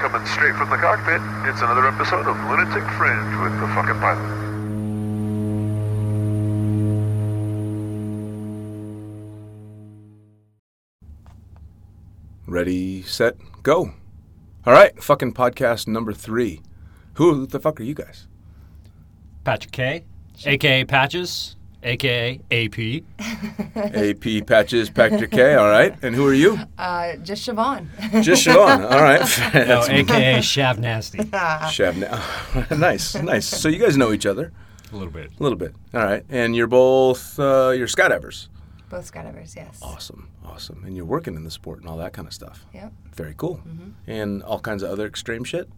Coming straight from the cockpit, it's another episode of Lunatic Fringe with the fucking pilot. Ready, set, go. All right, fucking podcast number three. Who the fuck are you guys? Patrick K, aka Patches, aka AP. AP Patches, Patrick K. All right, and who are you? Uh, just Shavon. Just Shavon. All right. No, That's aka Shav Nasty. Shab now. nice, nice. So you guys know each other A little bit. a little bit. All right, and you're both uh, you're skydivers. Both skydivers, yes. Awesome, awesome. And you're working in the sport and all that kind of stuff. Yep. Very cool. And all kinds of other extreme shit.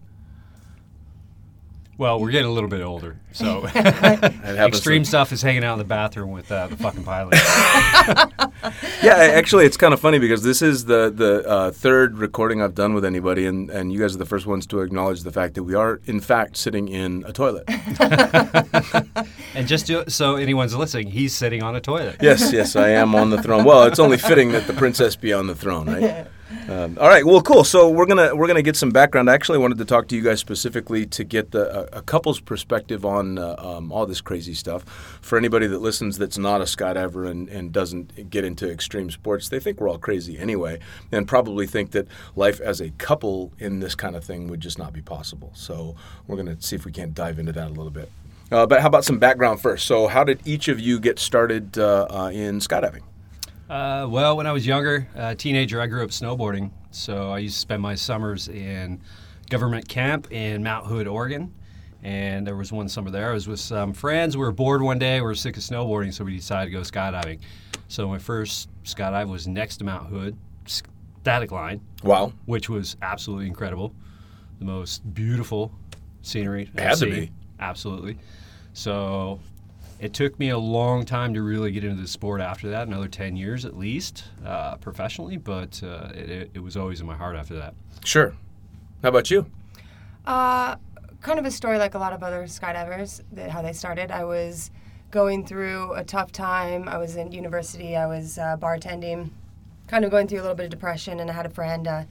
Well, we're getting a little bit older, so extreme stuff is hanging out in the bathroom with uh, the fucking pilot. Yeah, actually, it's kind of funny because this is the the uh, third recording I've done with anybody, and, and you guys are the first ones to acknowledge the fact that we are, in fact, sitting in a toilet. and just to, so anyone's listening, he's sitting on a toilet. yes, yes, I am on the throne. Well, it's only fitting that the princess be on the throne, right? Um, all right, well, cool. So we're gonna we're gonna get some background. I actually wanted to talk to you guys specifically to get the, a, a couple's perspective on uh, um, all this crazy stuff. For anybody that listens that's not a skydiver and, and doesn't get into extreme sports, they think we're all crazy anyway, and probably think that life as a couple in this kind of thing would just not be possible. So we're gonna see if we can't dive into that a little bit. Uh, but how about some background first? So, how did each of you get started uh, uh, in skydiving? Uh, well, when I was younger, uh, teenager, I grew up snowboarding. So I used to spend my summers in government camp in Mount Hood, Oregon. And there was one summer there. I was with some friends. We were bored one day. We were sick of snowboarding, so we decided to go skydiving. So my first skydive was next to Mount Hood, static line, Wow. which was absolutely incredible. The most beautiful scenery. It had to be. Absolutely. So It took me a long time to really get into the sport after that, another 10 years at least, uh, professionally, but uh, it, it was always in my heart after that. Sure. How about you? Uh, kind of a story like a lot of other skydivers, that how they started. I was going through a tough time. I was in university. I was uh, bartending, kind of going through a little bit of depression, and I had a friend, uh,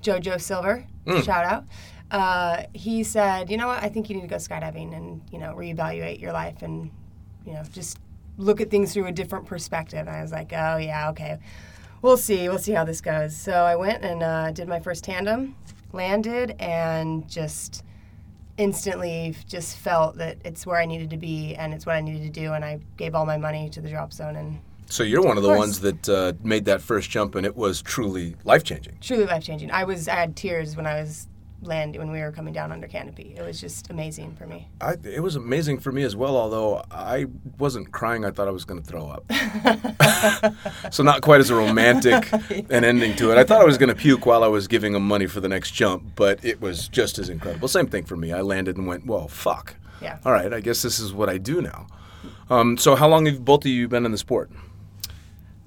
Jojo Silver, shout out. Uh, he said, "You know what? I think you need to go skydiving and you know reevaluate your life and you know just look at things through a different perspective." And I was like, "Oh yeah, okay." We'll see. We'll see how this goes. So I went and uh, did my first tandem, landed, and just instantly just felt that it's where I needed to be and it's what I needed to do. And I gave all my money to the drop zone and So you're one of the ones that uh, made that first jump, and it was truly life changing. truly life changing. I was I had tears when I was land when we were coming down under canopy. It was just amazing for me. I, it was amazing for me as well, although I wasn't crying. I thought I was going to throw up. so not quite as a romantic an ending to it. I thought I was going to puke while I was giving him money for the next jump, but it was just as incredible. Same thing for me. I landed and went, well, fuck. Yeah. All right, I guess this is what I do now. Um, so how long have both of you been in the sport?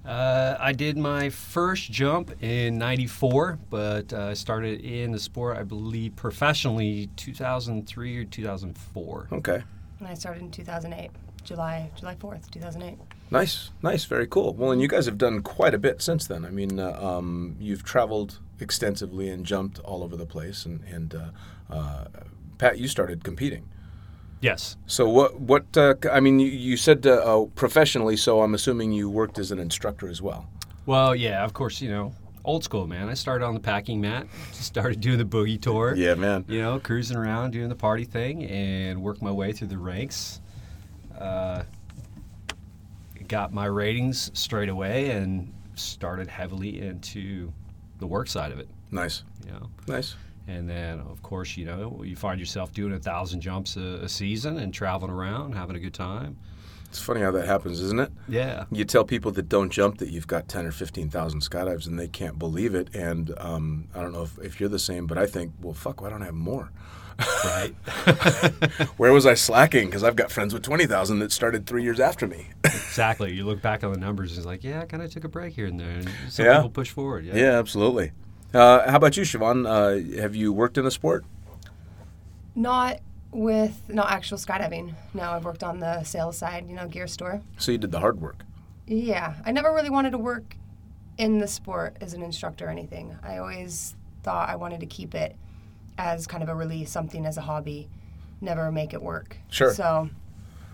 Uh, I did my first jump in '94, but uh, I started in the sport, I believe, professionally 2003 or 2004. Okay. And I started in 2008, July July 4th, 2008. Nice, nice, very cool. Well, and you guys have done quite a bit since then. I mean, uh, um, you've traveled extensively and jumped all over the place. And, and uh, uh, Pat, you started competing. Yes. So what? What? Uh, I mean, you, you said uh, uh, professionally, so I'm assuming you worked as an instructor as well. Well, yeah, of course, you know, old school, man. I started on the packing mat, started doing the boogie tour. Yeah, man. You know, cruising around, doing the party thing, and worked my way through the ranks. Uh, got my ratings straight away and started heavily into the work side of it. Nice, You know, nice. And then of course, you know, you find yourself doing a thousand jumps a, a season and traveling around, having a good time. It's funny how that happens, isn't it? Yeah. You tell people that don't jump that you've got 10 or 15,000 skydives and they can't believe it. And um, I don't know if, if you're the same, but I think, well, fuck, why don't I have more? Right. Where was I slacking? Because I've got friends with 20,000 that started three years after me. exactly. You look back on the numbers, and it's like, yeah, I kind of took a break here and there. And some Yeah. people push forward. Yeah. yeah, absolutely. Uh, how about you, Shavon? Uh, have you worked in a sport? Not with not actual skydiving. No, I've worked on the sales side, you know, gear store. So you did the hard work. Yeah, I never really wanted to work in the sport as an instructor or anything. I always thought I wanted to keep it as kind of a release, something as a hobby, never make it work. Sure. So,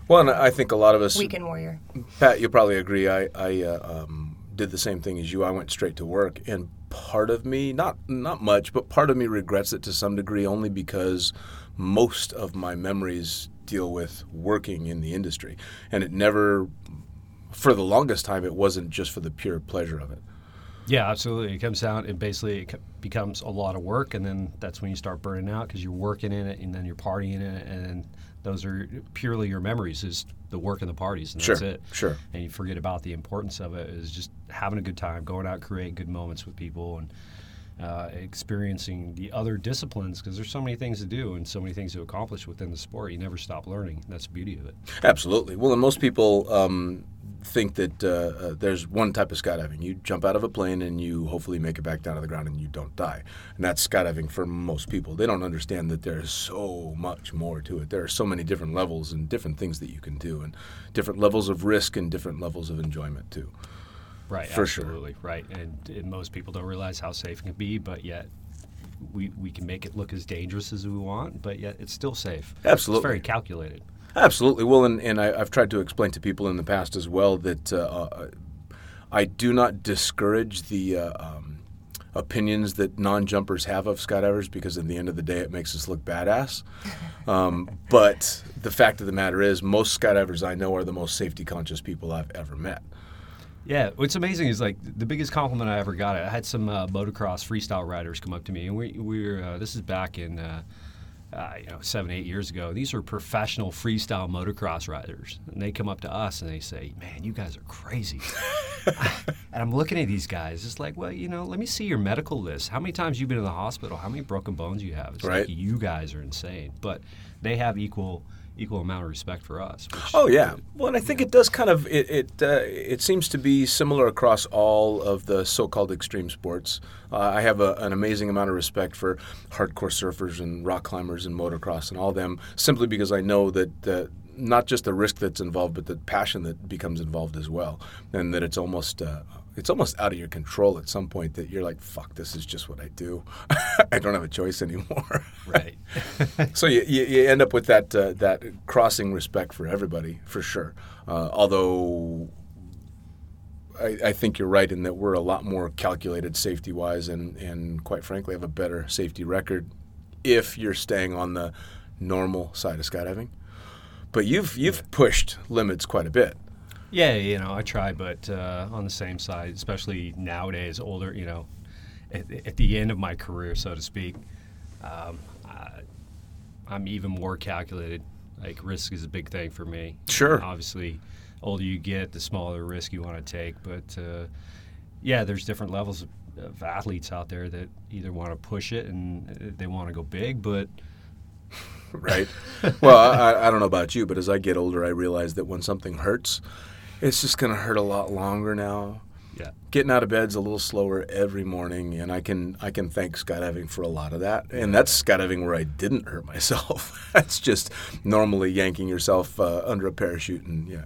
Well, and I think a lot of us, weekend warrior. Pat, you'll probably agree. I, I uh, um, did the same thing as you. I went straight to work, and part of me, not not much, but part of me regrets it to some degree, only because most of my memories deal with working in the industry, and it never, for the longest time, it wasn't just for the pure pleasure of it. Yeah, absolutely. It comes down and basically it becomes a lot of work, and then that's when you start burning out because you're working in it and then you're partying in it, and those are purely your memories is the work and the parties, and that's Sure, it. sure. And you forget about the importance of it is just having a good time, going out, creating good moments with people, and uh, experiencing the other disciplines because there's so many things to do and so many things to accomplish within the sport. You never stop learning. That's the beauty of it. Absolutely. Well, and most people um, think that uh, uh, there's one type of skydiving. You jump out of a plane and you hopefully make it back down to the ground and you don't die. And that's skydiving for most people. They don't understand that there's so much more to it. There are so many different levels and different things that you can do, and different levels of risk and different levels of enjoyment too. Right, For sure. absolutely, right. And, and most people don't realize how safe it can be, but yet we, we can make it look as dangerous as we want, but yet it's still safe. Absolutely. It's very calculated. Absolutely. Well, and, and I, I've tried to explain to people in the past as well that uh, uh, I do not discourage the uh, um, opinions that non jumpers have of skydivers because, at the end of the day, it makes us look badass. Um, but the fact of the matter is, most skydivers I know are the most safety conscious people I've ever met. Yeah, what's amazing is like the biggest compliment I ever got. I had some uh, motocross freestyle riders come up to me, and we, we were uh, this is back in uh, uh, you know seven eight years ago. These are professional freestyle motocross riders, and they come up to us and they say, "Man, you guys are crazy." and I'm looking at these guys. It's like, well, you know, let me see your medical list. How many times you've been in the hospital? How many broken bones you have? It's Right. like you guys are insane, but they have equal equal amount of respect for us. Which, Oh yeah. Well, and I think it does kind of it it, uh, it seems to be similar across all of the so-called extreme sports. Uh, I have a, an amazing amount of respect for hardcore surfers and rock climbers and motocross and all them, simply because I know that. Uh, not just the risk that's involved, but the passion that becomes involved as well, and that it's almost uh, it's almost out of your control at some point. That you're like, "Fuck, this is just what I do. I don't have a choice anymore." Right. So you, you, you end up with that uh, that crossing respect for everybody for sure. Uh, although I, I think you're right in that we're a lot more calculated safety wise, and and quite frankly have a better safety record if you're staying on the normal side of skydiving. But you've you've pushed limits quite a bit. Yeah, you know, I try, but uh, on the same side, especially nowadays, older, you know, at, at the end of my career, so to speak, um, I, I'm even more calculated. Like risk is a big thing for me. Sure. Obviously, older you get, the smaller risk you want to take. But uh, yeah, there's different levels of, of athletes out there that either want to push it and uh, they want to go big, but right? well, I, I don't know about you, but as I get older, I realize that when something hurts, it's just going to hurt a lot longer now. yeah, Getting out of bed's a little slower every morning, and I can I can thank skydiving for a lot of that. And that's skydiving where I didn't hurt myself. that's just normally yanking yourself uh, under a parachute, and yeah,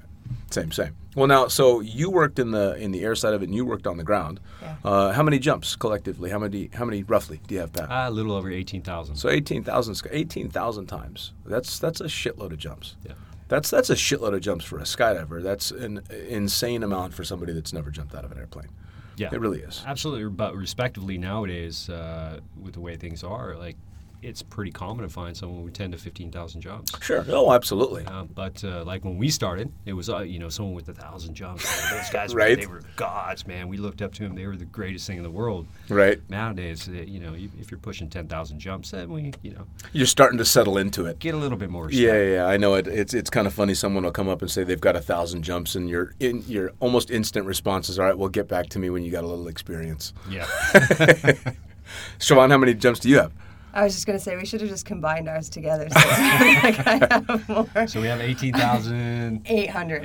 same same. Well, now, so you worked in the in the air side of it, and you worked on the ground. Yeah. Uh, how many jumps collectively? How many how many roughly do you have, Pat? a little over 18,000. So 18,000 18,000 times. That's that's a shitload of jumps. Yeah. That's that's a shitload of jumps for a skydiver. That's an insane amount for somebody that's never jumped out of an airplane. Yeah, It really is. Absolutely, but respectively nowadays, uh, with the way things are, like it's pretty common to find someone with ten to fifteen thousand jumps. Sure. Oh, absolutely. Uh, but uh, like when we started, it was uh, you know someone with a thousand jumps. Those guys, Right. were, they were gods, man. We looked up to them. They were the greatest thing in the world. Right. Nowadays, uh, you know, if you're pushing ten thousand jumps, then we you know You're starting to settle into it. get a little bit more respect. Yeah, yeah, I know it. It's it's kind of funny. Someone will come up and say they've got a thousand jumps, and your in your almost instant response is, "All right, well, get back to me when you got a little experience." yeah. Shavon, how many jumps do you have? I was just gonna say we should have just combined ours together. So like I have more. so we have eighteen thousand. 800.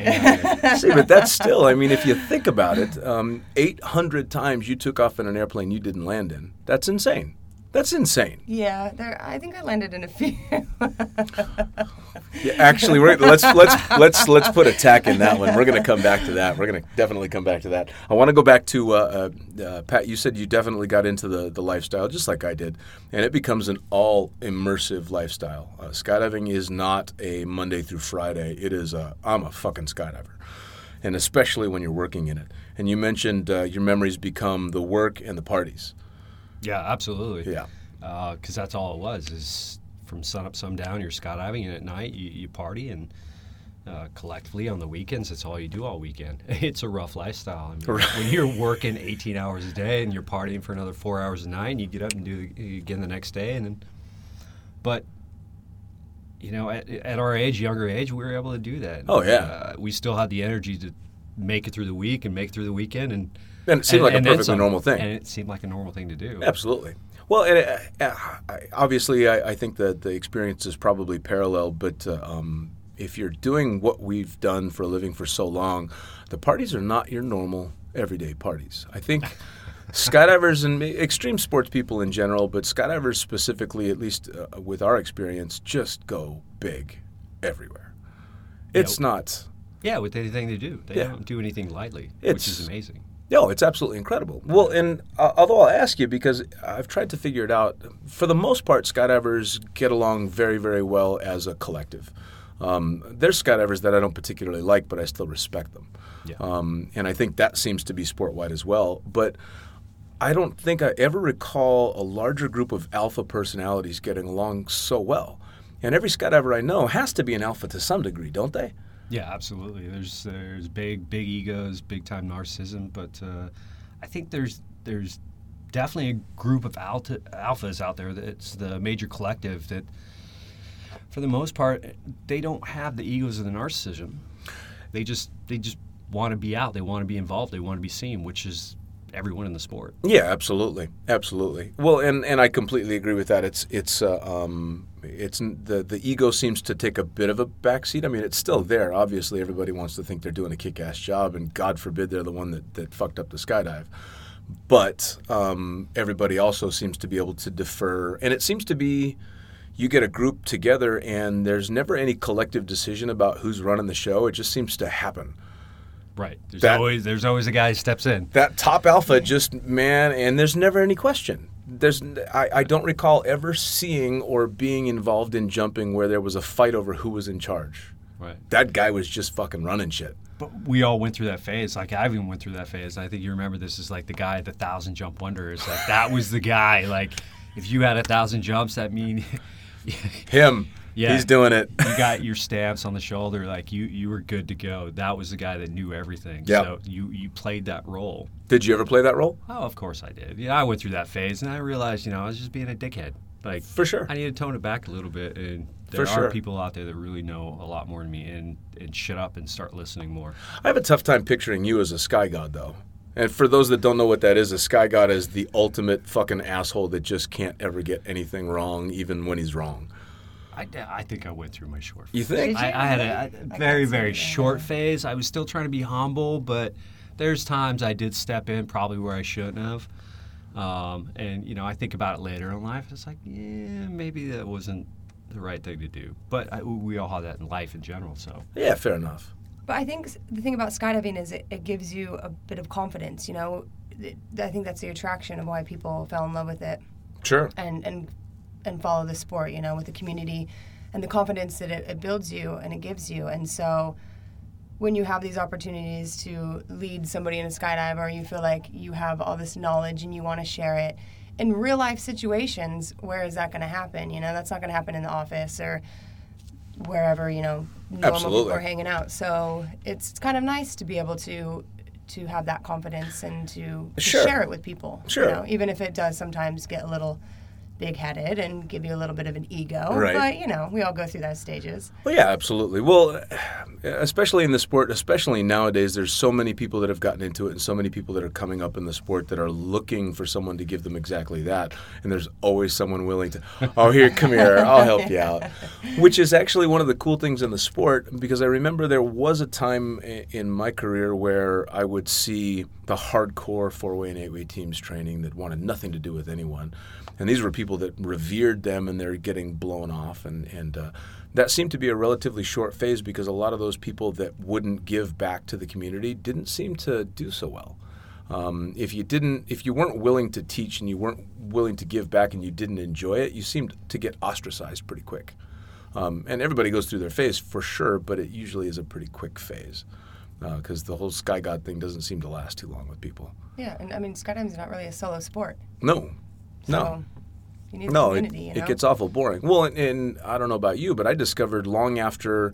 See, but that's still. I mean, if you think about it, um, 800 times you took off in an airplane you didn't land in. That's insane. That's insane. yeah, there. I think I landed in a few. Yeah, actually, we're, let's let's let's let's put a tack in that one. We're going to come back to that. We're going to definitely come back to that. I want to go back to uh, uh, uh, Pat. You said you definitely got into the the lifestyle just like I did, and it becomes an all immersive lifestyle. Uh, skydiving is not a Monday through Friday. It is a I'm a fucking skydiver, and especially when you're working in it. And you mentioned uh, your memories become the work and the parties. Yeah, absolutely. Yeah. because that's all it was is from sun up, sun down. You're skydiving, and at night you, you party, and uh, collectively on the weekends, that's all you do all weekend. It's a rough lifestyle. I mean, when you're working 18 hours a day and you're partying for another four hours a night, and you get up and do it again the next day, and then, but. You know, at, at our age, younger age, we were able to do that. Oh, yeah. Uh, we still had the energy to make it through the week and make it through the weekend, and And it seemed like a perfectly normal thing. And it seemed like a normal thing to do. Absolutely. Well, and, uh, uh, obviously, I, I think that the experience is probably parallel, but uh, um, if you're doing what we've done for a living for so long, the parties are not your normal everyday parties. I think skydivers and extreme sports people in general, but skydivers specifically, at least uh, with our experience, just go big everywhere. It's not. Yeah, with anything they do, they Yeah. don't do anything lightly, which is amazing. No, it's absolutely incredible. Well, and uh, although I'll ask you because I've tried to figure it out, for the most part, skydivers get along very, very well as a collective. Um, there's skydivers that I don't particularly like, but I still respect them. Yeah. Um, and I think that seems to be sport wide as well. But I don't think I ever recall a larger group of alpha personalities getting along so well. And every skydiver I know has to be an alpha to some degree, don't they? Yeah, absolutely. There's there's big big egos, big time narcissism, but uh, I think there's there's definitely a group of alpha, alphas out there that's the major collective that, for the most part, they don't have the egos of the narcissism. They just they just want to be out. They want to be involved. They want to be seen, which is everyone in the sport. Yeah, absolutely, absolutely. Well, and, and I completely agree with that. It's it's uh, um, it's the the ego seems to take a bit of a backseat. I mean, it's still there. Obviously, everybody wants to think they're doing a kick-ass job, and God forbid they're the one that, that fucked up the skydive. But um, everybody also seems to be able to defer, and it seems to be you get a group together, and there's never any collective decision about who's running the show. It just seems to happen. Right. There's That- always there's always a guy who steps in. that top alpha just man and there's never any question there's I, I don't recall ever seeing or being involved in jumping where there was a fight over who was in charge Right. that guy was just fucking running shit But we all went through that phase. Like I even went through that phase. I think you remember this is like the guy at the thousand jump wonders. Like that was the guy. Like if you had a thousand jumps, that mean him Yeah. he's doing it you got your stamps on the shoulder. Like you you were good to go. That was the guy that knew everything. Yeah. So you you played that role. did you ever play that role Oh, of course I did. Yeah, I went through that phase, and I realized, you know, I was just being a dickhead. Like For sure. I need to tone it back a little bit, and there For are sure. people out there that really know a lot more than me, and and shut up and start listening more. i have a tough time picturing you as a sky god though and for those that don't know what that is a sky god is the ultimate fucking asshole that just can't ever get anything wrong even when he's wrong I, I think I went through my short. Phase. You think I, I had a, I a can't very very that. short phase. I was still trying to be humble, but there's times I did step in probably where I shouldn't have. Um, and you know, I think about it later in life. It's like, yeah, maybe that wasn't the right thing to do. But I, we all have that in life in general. So yeah fair enough But I think the thing about skydiving is it, it gives you a bit of confidence. You know, It- I think that's the attraction of why people fell in love with it sure and and and follow the sport. You know, with the community and the confidence that it, it builds you and it gives you. And so, when you have these opportunities to lead somebody in a skydive, or you feel like you have all this knowledge and you want to share it. In real life situations, where is that going to happen? You know, that's not going to happen in the office or wherever you know normal Absolutely. people are hanging out. So it's kind of nice to be able to to have that confidence and to, to Sure. share it with people. Sure. You know, even if it does sometimes get a little big headed and give you a little bit of an ego. Right. But you know, we all go through those stages. Well, yeah, absolutely. Well, especially in the sport, especially nowadays, there's so many people that have gotten into it, and so many people that are coming up in the sport that are looking for someone to give them exactly that. And there's always someone willing to, oh, here, come here, I'll help you out. Which is actually one of the cool things in the sport, because I remember there was a time in my career where I would see the hardcore four-way and eight-way teams training that wanted nothing to do with anyone. And these were people that revered them, and they're getting blown off, and and uh, that seemed to be a relatively short phase because a lot of those people that wouldn't give back to the community didn't seem to do so well. Um, if you didn't, if you weren't willing to teach and you weren't willing to give back and you didn't enjoy it, you seemed to get ostracized pretty quick. Um, and everybody goes through their phase for sure, but it usually is a pretty quick phase because the whole sky god thing doesn't seem to last too long with people. Yeah, and I mean skydiving's not really a solo sport. No, no. You need No, it, you know? it gets awful boring. Well, and, and I don't know about you, but I discovered long after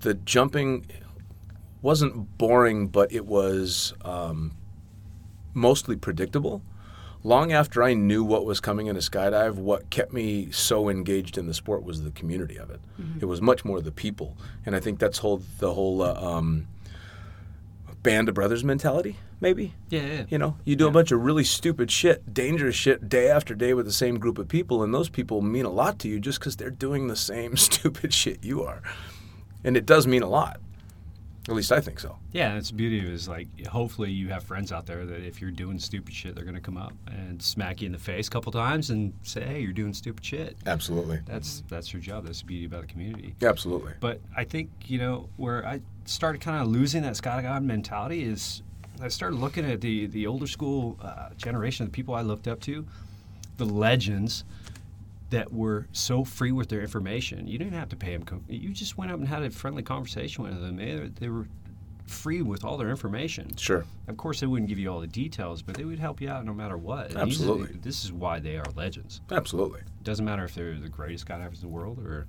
the jumping wasn't boring, but it was um, mostly predictable. Long after I knew what was coming in a skydive, what kept me so engaged in the sport was the community of it. It was much more the people, and I think that's whole the whole uh, um, band of brothers mentality, maybe. yeah, yeah. You know, you do a bunch of really stupid shit, dangerous shit day after day with the same group of people, and those people mean a lot to you just because they're doing the same stupid shit you are. And it does mean a lot. At least I think so. Yeah, that's the beauty of it is like hopefully you have friends out there that if you're doing stupid shit, they're gonna come up and smack you in the face a couple times and say, "Hey, you're doing stupid shit." Absolutely. That's that's your job. That's the beauty about the community. Absolutely. But I think you know where I started kind of losing that sky god mentality is I started looking at the the older school uh, generation, the people I looked up to, the legends that were so free with their information. You didn't have to pay them. Co- you just went up and had a friendly conversation with them. They, they were free with all their information. Sure. Of course, they wouldn't give you all the details, but they would help you out no matter what. And these are- Absolutely. this is why they are legends. Absolutely. It doesn't matter if they're the greatest skydivers in the world or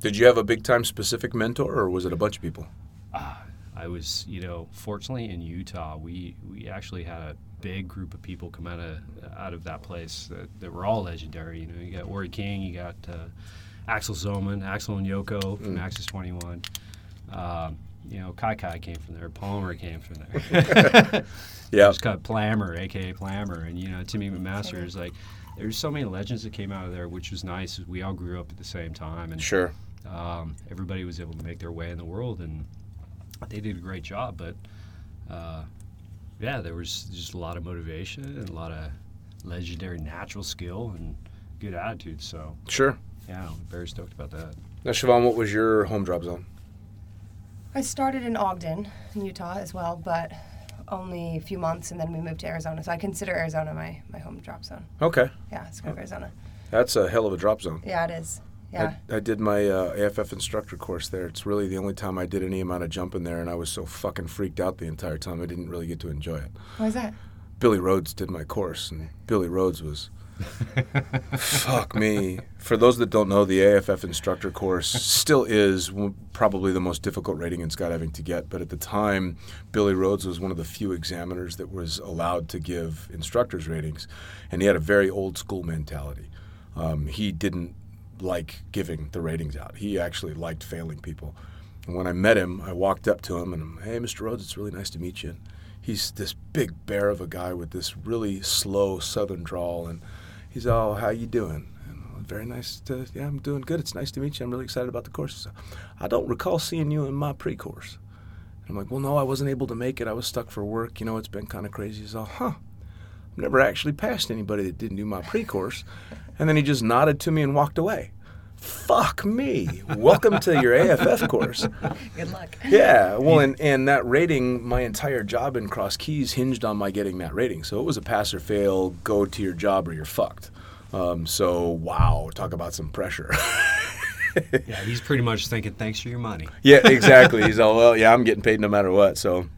Did you have a big time specific mentor, or was it a bunch of people? Ah, I was, you know, fortunately in Utah, we we actually had a big group of people come out of out of that place that, that were all legendary. You know, you got Ori King, you got uh, Axel Zohmann, Axel and Yoko from Axis 21. Um, you know, Kai Kai came from there, Palmer came from there. Yeah. Just got Plammer, aka Plammer, and you know Timmy McMaster is like. There's so many legends that came out of there, which was nice. We all grew up at the same time, and Sure. um, everybody was able to make their way in the world, and they did a great job. But uh, yeah, there was just a lot of motivation and a lot of legendary natural skill and good attitude. So Sure. yeah, I'm very stoked about that. Now, Shavon, what was your home drop zone? I started in Ogden, in Utah as well, but only a few months, and then we moved to Arizona. So I consider Arizona my, my home drop zone. Okay. Yeah, it's kind of Arizona. That's a hell of a drop zone. Yeah, it is. Yeah. I, I did my uh, AFF instructor course there. It's really the only time I did any amount of jumping there, and I was so fucking freaked out the entire time I didn't really get to enjoy it. Why is that? Billy Rhodes did my course, and Billy Rhodes was. fuck me. For those that don't know, the AFF instructor course still is probably the most difficult rating in skydiving to get. But at the time, Billy Rhodes was one of the few examiners that was allowed to give instructors ratings, and he had a very old school mentality. Um, he didn't like giving the ratings out. He actually liked failing people. And when I met him, I walked up to him and I'm, hey, Mr. Rhodes, it's really nice to meet you. And he's this big bear of a guy with this really slow southern drawl, and he's all, how you doing? And very nice to, yeah, I'm doing good. It's nice to meet you. I'm really excited about the course. So, I don't recall seeing you in my pre-course. And I'm like, well, no, I wasn't able to make it. I was stuck for work. You know, it's been kind of crazy. He's all, huh. I've never actually passed anybody that didn't do my pre-course. And then he just nodded to me and walked away. Fuck me. Welcome to your AFF course. Good luck. Yeah, well, and, and that rating, my entire job in Cross Keys hinged on my getting that rating. So it was a pass or fail, go to your job or you're fucked. Um, so, wow, talk about some pressure. Yeah, he's pretty much thinking, "Thanks for your money." yeah, exactly. He's all, well, yeah, I'm getting paid no matter what. So,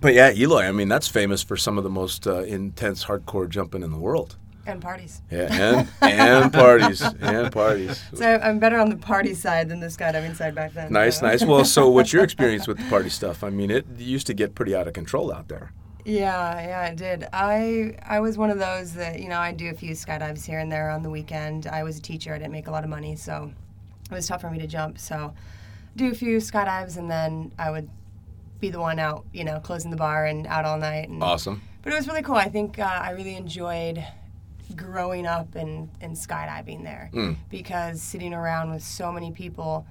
but yeah, Eloy, I mean, that's famous for some of the most uh, intense hardcore jumping in the world. And parties. Yeah, and, and parties, and parties. So I'm better on the party side than the skydiving side back then. Nice, so. nice. Well, so what's your experience with the party stuff? I mean, it used to get pretty out of control out there. Yeah, yeah, it did. I I was one of those that you know I do a few skydives here and there on the weekend. I was a teacher. I didn't make a lot of money, so it was tough for me to jump. So do a few skydives, and then I would be the one out, you know, closing the bar and out all night. And, Awesome. But it was really cool. I think uh, I really enjoyed growing up and, and skydiving there because sitting around with so many people,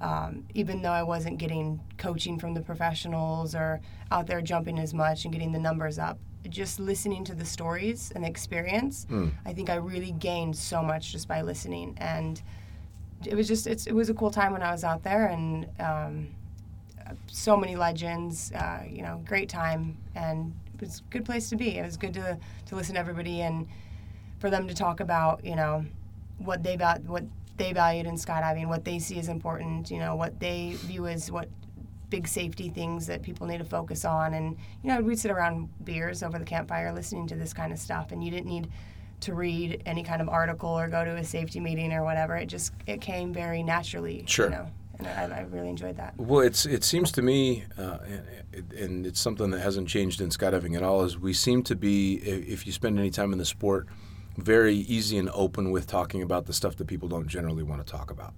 um, even though I wasn't getting coaching from the professionals or out there jumping as much and getting the numbers up, just listening to the stories and the experience, I think I really gained so much just by listening. And it was just, it's, it was a cool time when I was out there and um, so many legends, uh, you know, great time. And it was a good place to be. It was good to, to listen to everybody and for them to talk about, you know, what they val- what they valued in skydiving, what they see as important, you know, what they view as what big safety things that people need to focus on. And you know, we'd sit around beers over the campfire listening to this kind of stuff, and you didn't need to read any kind of article or go to a safety meeting or whatever. It just it came very naturally. Sure. You know, and I, I really enjoyed that. Well, it's it seems to me, uh, and- and it's something that hasn't changed in skydiving at all. Is we seem to be, if you spend any time in the sport, very easy and open with talking about the stuff that people don't generally want to talk about.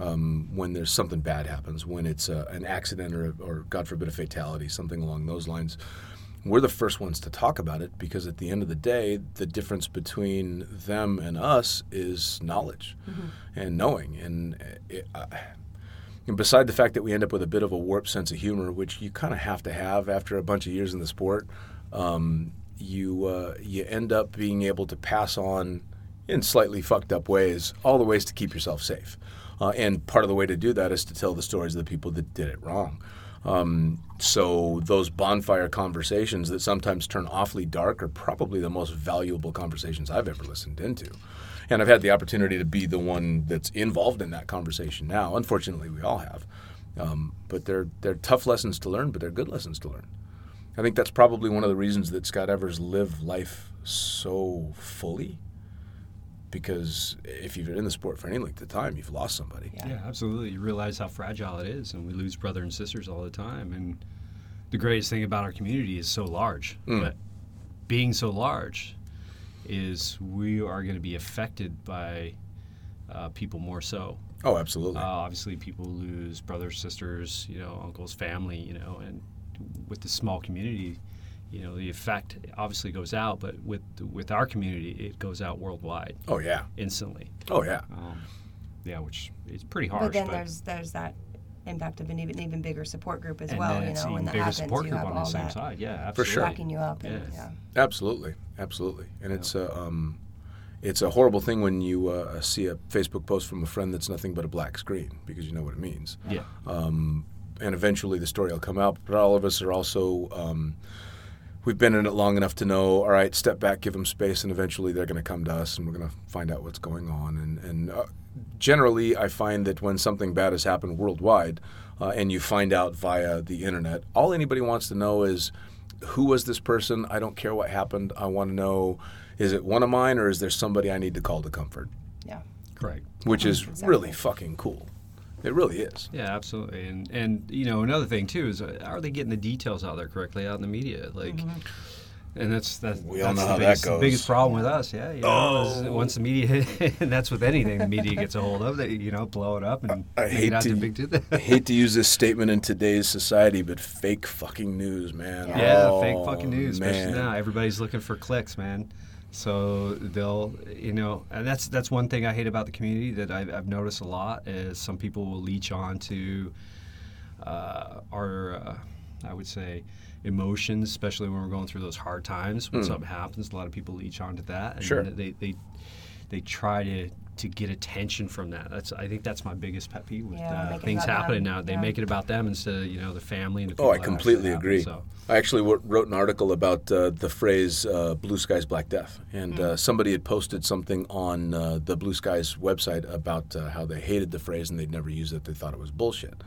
Um, when there's something bad happens, when it's uh, an accident or, or God forbid a fatality, something along those lines, we're the first ones to talk about it because at the end of the day, the difference between them and us is knowledge and knowing. And uh, it, uh, and beside the fact that we end up with a bit of a warped sense of humor, which you kind of have to have after a bunch of years in the sport, um, you uh, you end up being able to pass on in slightly fucked up ways all the ways to keep yourself safe. Uh, and part of the way to do that is to tell the stories of the people that did it wrong. Um, so those bonfire conversations that sometimes turn awfully dark are probably the most valuable conversations I've ever listened into. And I've had the opportunity to be the one that's involved in that conversation now. Unfortunately, we all have. Um, but they're, they're tough lessons to learn, but they're good lessons to learn. I think that's probably one of the reasons that skydivers live life so fully. Because if you've been in the sport for any length of time, you've lost somebody. Yeah, absolutely. You realize how fragile it is, and we lose brother and sisters all the time. And the greatest thing about our community is so large. But being so large is we are going to be affected by uh, people more so. Oh, absolutely. Uh, obviously, people lose brothers, sisters, you know, uncles, family, you know, and with the small community, you know, the effect obviously goes out, but with with our community, it goes out worldwide oh yeah. instantly. Oh yeah. Um, yeah, which is pretty harsh. But then there's there's that impact of an even even bigger support group as and well. then You it's know, when even that happens, support you group have on the all same that side. Yeah, For sure. backing you up. And, Yeah. yeah. Absolutely, absolutely, and it's a um, it's a horrible thing when you uh, see a Facebook post from a friend that's nothing but a black screen because you know what it means. Yeah. Um, and eventually the story will come out. But all of us are also um, we've been in it long enough to know. All right, step back, give them space, and eventually they're going to come to us, and we're going to find out what's going on. And and uh, generally, I find that when something bad has happened worldwide, uh, and you find out via the internet, all anybody wants to know is who was this person. I don't care what happened. I want to know. Is it one of mine, or is there somebody I need to call to comfort? yeah. Correct. Which is Exactly. really fucking cool. It really is. Yeah, absolutely. And and you know another thing too is uh, are they getting the details out there correctly out in the media? Like, and that's that's We all know the how that biggest, goes. biggest problem with us. Yeah, you know, is once the media and that's with anything the media gets a hold of, they you know blow it up and I make hate it out to- to big to I hate to use this statement in today's society, but fake fucking news, man. Yeah, Oh, fake fucking news, especially now. Everybody's looking for clicks, man. So they'll, you know, and that's that's one thing I hate about the community that I've, I've noticed a lot is some people will leech on to uh, our, uh, I would say, emotions, especially when we're going through those hard times. When something happens, a lot of people leech onto that, and. Sure. they they they try to to get attention from that. That's I think that's my biggest pet peeve with Yeah, uh, things happening them. now. They Yeah. make it about them instead of you know the family and the Oh, I completely agree. happen, so. I actually w- wrote an article about uh, the phrase uh, "Blue Skies Black Death," and Mm. uh, somebody had posted something on uh, the Blue Skies website about uh, how they hated the phrase and they'd never use it. They thought it was bullshit.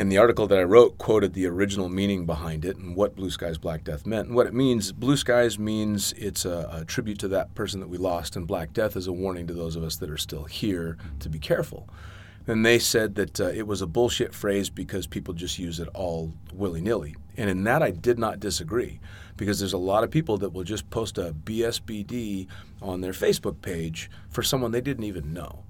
And the article that I wrote quoted the original meaning behind it and what Blue Skies Black Death meant. And what it means, Blue Skies means it's a, a tribute to that person that we lost, and Black Death is a warning to those of us that are still here to be careful. And they said that uh, it was a bullshit phrase because people just use it all willy nilly. And in that, I did not disagree because there's a lot of people that will just post a BSBD on their Facebook page for someone they didn't even know.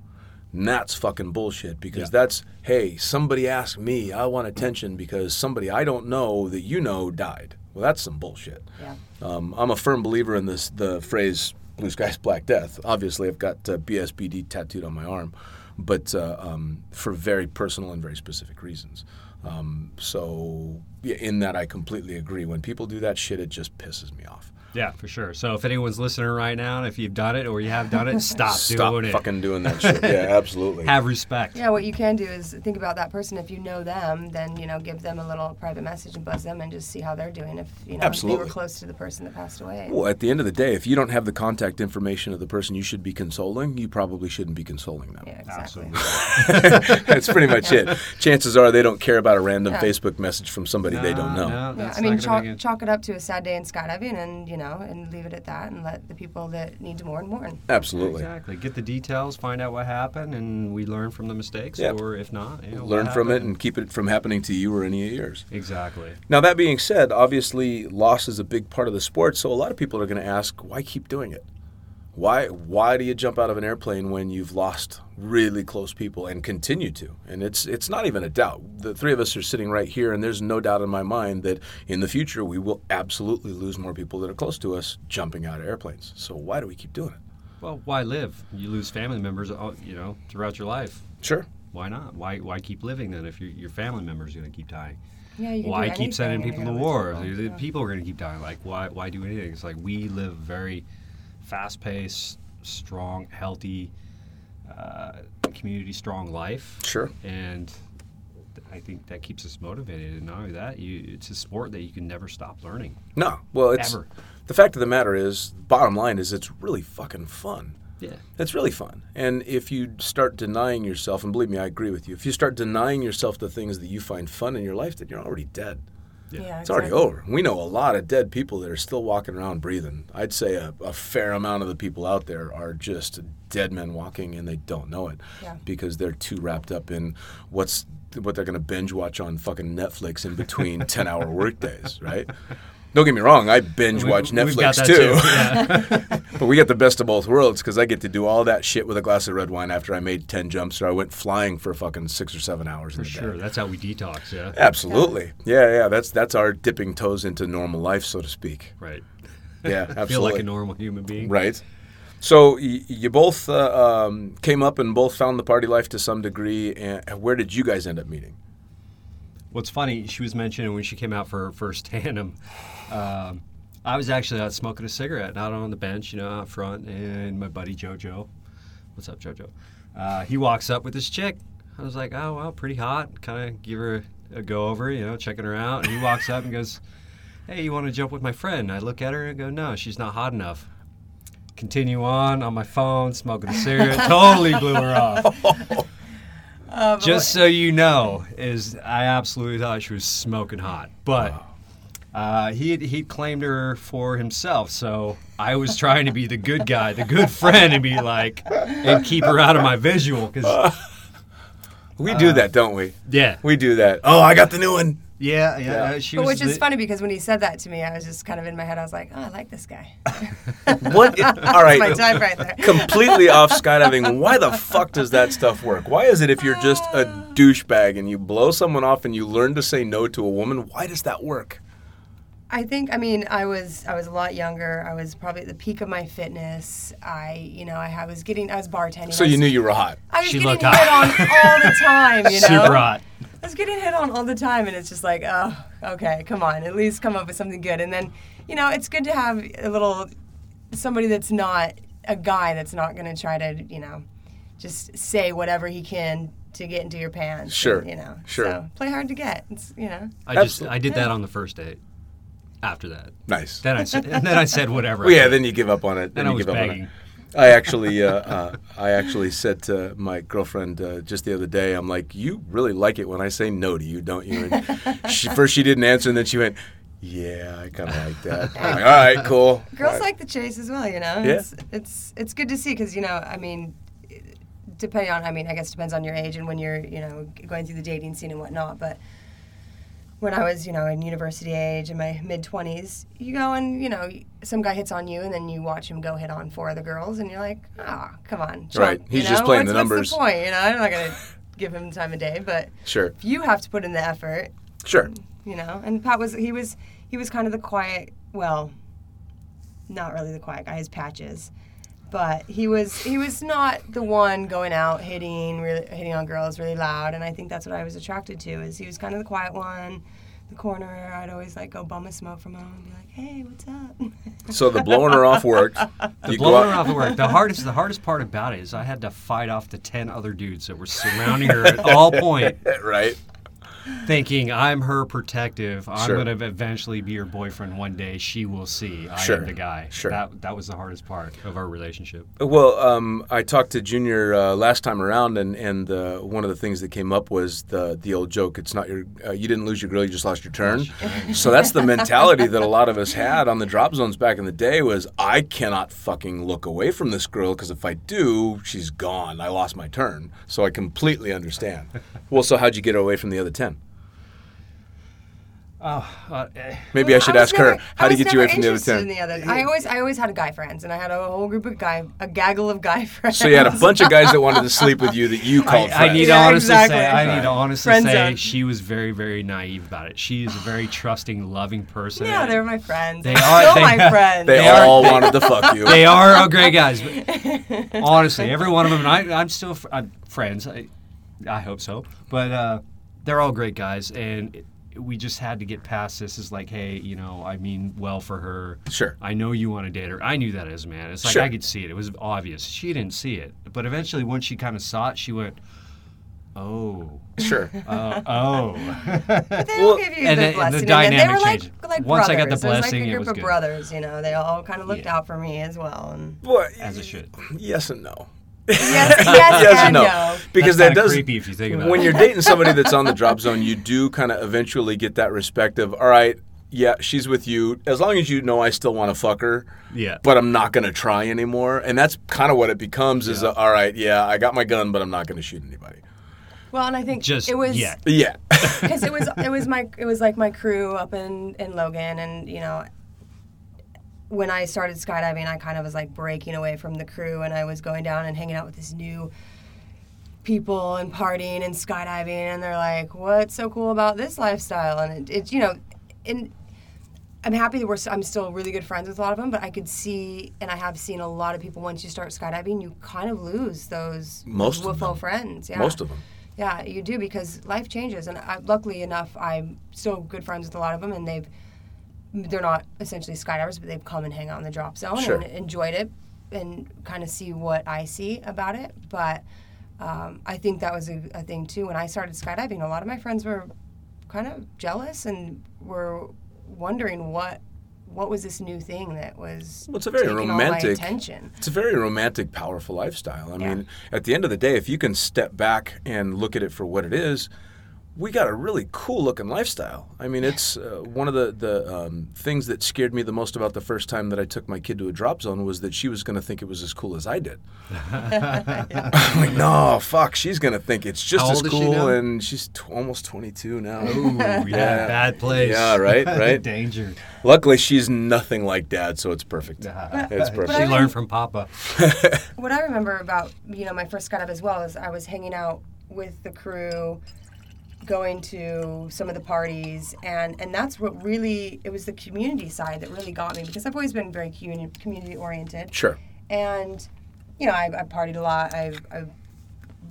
And that's fucking bullshit because Yeah. that's, hey, somebody asked me, I want attention because somebody I don't know that you know died. Well, that's some bullshit. Yeah. Um, I'm a firm believer in this the phrase "blue skies, black death." Obviously, I've got uh, BSBD tattooed on my arm, but uh, um, for very personal and very specific reasons. Um, so, yeah, in that, I completely agree. When people do that shit, it just pisses me off. Yeah, for sure. So if anyone's listening right now, if you've done it or you have done it, stop, Stop doing it. fucking doing that shit. Yeah, absolutely. Have respect. Yeah, what you can do is think about that person. If you know them, then you know give them a little private message and buzz them and just see how they're doing. If you know they were close to the person that passed away. Well, at the end of the day, if you don't have the contact information of the person you should be consoling, you probably shouldn't be consoling them. yeah, exactly. Absolutely. That's pretty much it. Chances are they don't care about a random Yeah. Facebook message from somebody they don't know. No, Yeah, I mean, chalk, it- chalk it up to a sad day in skydiving, and you know, and leave it at that, and let the people that need to mourn mourn. Absolutely. Exactly. Get the details, find out what happened, and we learn from the mistakes, Yep. or if not, you know, Learn from it and keep it from happening to you or any of yours. Exactly. Now, that being said, obviously loss is a big part of the sport, so a lot of people are going to ask, why keep doing it? Why, why do you jump out of an airplane when you've lost really close people and continue to? And it's, it's not even a doubt. The three of us are sitting right here, and there's no doubt in my mind that in the future we will absolutely lose more people that are close to us jumping out of airplanes. So why do we keep doing it? Well, why live? You lose family members, uh, you know, throughout your life. Sure. Why not? Why why keep living then if your your family members are going to keep dying? Yeah, you can Why keep sending people to war? gonna The- lose the people. People are going to keep dying. Like why why do anything? It's like we live very fast paced, strong, healthy, uh, community strong life. Sure. and I think that keeps us motivated. And not only that, you, it's a sport that you can never stop learning. No. Well, it's Ever. the fact of the matter is, bottom line is, it's really fucking fun. Yeah. It's really fun. And if you start denying yourself, and believe me, I agree with you, if you start denying yourself the things that you find fun in your life, then you're already dead. Yeah, It's already over. We know a lot of dead people that are still walking around breathing. I'd say a, a fair amount of the people out there are just dead men walking and they don't know it Yeah. because they're too wrapped up in what's what they're going to binge watch on fucking Netflix in between 10 hour workdays, right? Don't get me wrong, I binge We- watch Netflix too. Yeah. but we get the best of both worlds because I get to do all that shit with a glass of red wine after I made 10 jumps or I went flying for fucking six or seven hours in For sure. day. That's how we detox. Yeah. Absolutely. Yeah, yeah. That's that's our dipping toes into normal life, so to speak. Right. Yeah, absolutely. Feel like a normal human being. Right. So y- you both uh, um, came up and both found the party life to some degree. And where did you guys end up meeting? What's funny, she was mentioning when she came out for her first tandem. Um, I was actually out smoking a cigarette, out on the bench, you know, out front, and my buddy JoJo, what's up, JoJo? Uh, he walks up with this chick. I was like, oh, well, pretty hot. Kind of give her a go over, you know, checking her out. And he walks up and goes, hey, you want to jump with my friend? I look at her and go, no, she's not hot enough. Continue on on my phone, smoking a cigarette. totally blew her off. Just so you know, is I absolutely thought she was smoking hot, but uh, he he claimed her for himself. So I was trying to be the good guy, the good friend, and be like, and keep her out of my visual, because We do that, don't we? yeah, We do that. Oh, I got the new one. yeah, yeah. uh, She But was which is the- funny because when he said that to me, I was just kind of in my head. I was like, "Oh, I like this guy." What? i- all right. my type right there. Completely off skydiving. Why the fuck does that stuff work? Why is it if you're just a douchebag and you blow someone off and you learn to say no to a woman? Why does that work? I think. I mean, I was I was a lot younger. I was probably at the peak of my fitness. I, you know, I, I was getting. I was bartending. So was, you knew you were hot. I was She getting hit hot. on all the time. You know, super hot. I was getting hit on all the time, and it's just like, oh, okay, come on, at least come up with something good. And then, you know, it's good to have a little somebody that's not a guy that's not going to try to, you know, just say whatever he can to get into your pants. Sure, and, you know, sure. So play hard to get. It's, you know. I just Absolutely. I did that on the first date. After that, Nice. then I said, and then I said whatever. Well, yeah, then you give up on it. Then Then I you was give up on begging. it. I actually, uh, uh, I actually said to my girlfriend uh, just the other day, I'm like, "You really like it when I say no to you, don't you?" And she, first she didn't answer, and then she went, "Yeah, I kind of like that." Like, All right, cool. Girls All right. like the chase as well, you know. Yeah. It's it's it's good to see because you know, I mean, depending on, I mean, I guess it depends on your age and when you're, you know, going through the dating scene and whatnot. But when I was, you know, in university age in my mid twenties, you go and you know, some guy hits on you, and then you watch him go hit on four other girls, and you're like, ah, come on, chump," Right. He's you just know? playing the What's- numbers. What's the point? You know, I'm not gonna give him the time of day, but Sure, if you have to put in the effort, sure. you know. And Pat was he was he was kind of the quiet, well, not really the quiet guy, his patches, but he was he was not the one going out hitting really hitting on girls really loud. And I think that's what I was attracted to is he was kind of the quiet one. The corner, I'd always like go bum a smoke from him and be like, "Hey, what's up?" So the blowing her off worked. The You blowing her off at work. The hardest, the hardest part about it is I had to fight off the ten other dudes that were surrounding her at all point, right? Thinking I'm her protective. I'm Sure. gonna eventually be her boyfriend one day. She will see I Sure. am the guy. Sure. That that was the hardest part of our relationship. Well, um, I talked to Junior uh, last time around, and and uh, one of the things that came up was the the old joke. It's not your uh, you didn't lose your girl, you just lost your turn. so that's the mentality that a lot of us had on the drop zones back in the day. Was I cannot fucking look away from this girl because if I do, she's gone. I lost my turn. So I completely understand. well, so how'd you get away from the other ten? Uh, eh, Maybe I should was ask her. How I to get you away from the other interested ten? the other. I always, I always had guy friends, and I had a whole group of guy, a gaggle of guy friends. So you had a bunch of guys that wanted to sleep with you that you called I, I friends. need to Yeah, honestly exactly. say, I need to honestly Friend say, zone. she was very, very naive about it. She is a very trusting, loving person. Yeah, they were my friends. They They're still they- my friends. They, They are- all wanted to fuck you. They are all great guys. But honestly, every one of them, and I, I'm still fr- I'm friends. I, I hope so. But uh, they're all great guys, and it, we just had to get past this. Is like, hey, you know, I mean well for her. Sure. I know you want to date her. I knew that as a man. It's like Sure. I could see it. It was obvious. She didn't see it, but eventually, once she kind of saw it, she went, "Oh, Sure. uh, oh." They Well, all gave you and the the- and the blessing. and they were like, changed. like Once I got the brothers. It was like blessing, a group of good. brothers, you know. They all kind of looked Yeah. out for me as well. And Boy, As it should. yes and no. Yes, yes, yes and and no. no. Because That's that does creepy if you think about when it. you're dating somebody that's on the drop zone, you do kind of eventually get that respect of, all right, yeah, she's with you. As long as you know I still want to fuck her, Yeah. but I'm not going to try anymore. And that's kind of what it becomes is, Yeah. uh, all right, yeah, I got my gun, but I'm not going to shoot anybody. Well, and I think just it was yet. Yeah. because it was it was my it was like my crew up in in Logan, and you know, when I started skydiving, I kind of was like breaking away from the crew, and I was going down and hanging out with this new people and partying and skydiving, and they're like, "What's so cool about this lifestyle?" And it's, it you know, and I'm happy that we're I'm still really good friends with a lot of them, but I could see and I have seen a lot of people once you start skydiving, you kind of lose those Most those of WFO them. friends. Yeah. Most of them. Yeah, you do because life changes, and I, luckily enough, I'm still good friends with a lot of them, and they've they're not essentially skydivers, but they've come and hang out in the drop zone Sure. and enjoyed it, and kind of see what I see about it. But um, I think that was a, a thing too. When I started skydiving, a lot of my friends were kind of jealous and were wondering what what was this new thing that was Well, it's a very taking all my romantic- attention. It's a very romantic, powerful lifestyle. I Yeah. mean, at the end of the day, if you can step back and look at it for what it is, we got a really cool looking lifestyle. I mean, it's uh, one of the the um, things that scared me the most about the first time that I took my kid to a drop zone was that she was going to think it was as cool as I did. I'm like, no, fuck, she's going to think it's just How as old she cool, and she's t- almost 22 now. Ooh, yeah, Yeah. bad place. Yeah, right, right. Danger. Luckily, she's nothing like dad, so it's perfect. It's perfect. She learned from Papa. what I remember about you know my first skydive as well is I was hanging out with the crew, going to some of the parties, and and that's what really it was the community side that really got me because I've always been very community community oriented, Sure. and you know I, I partied a lot. I've, I've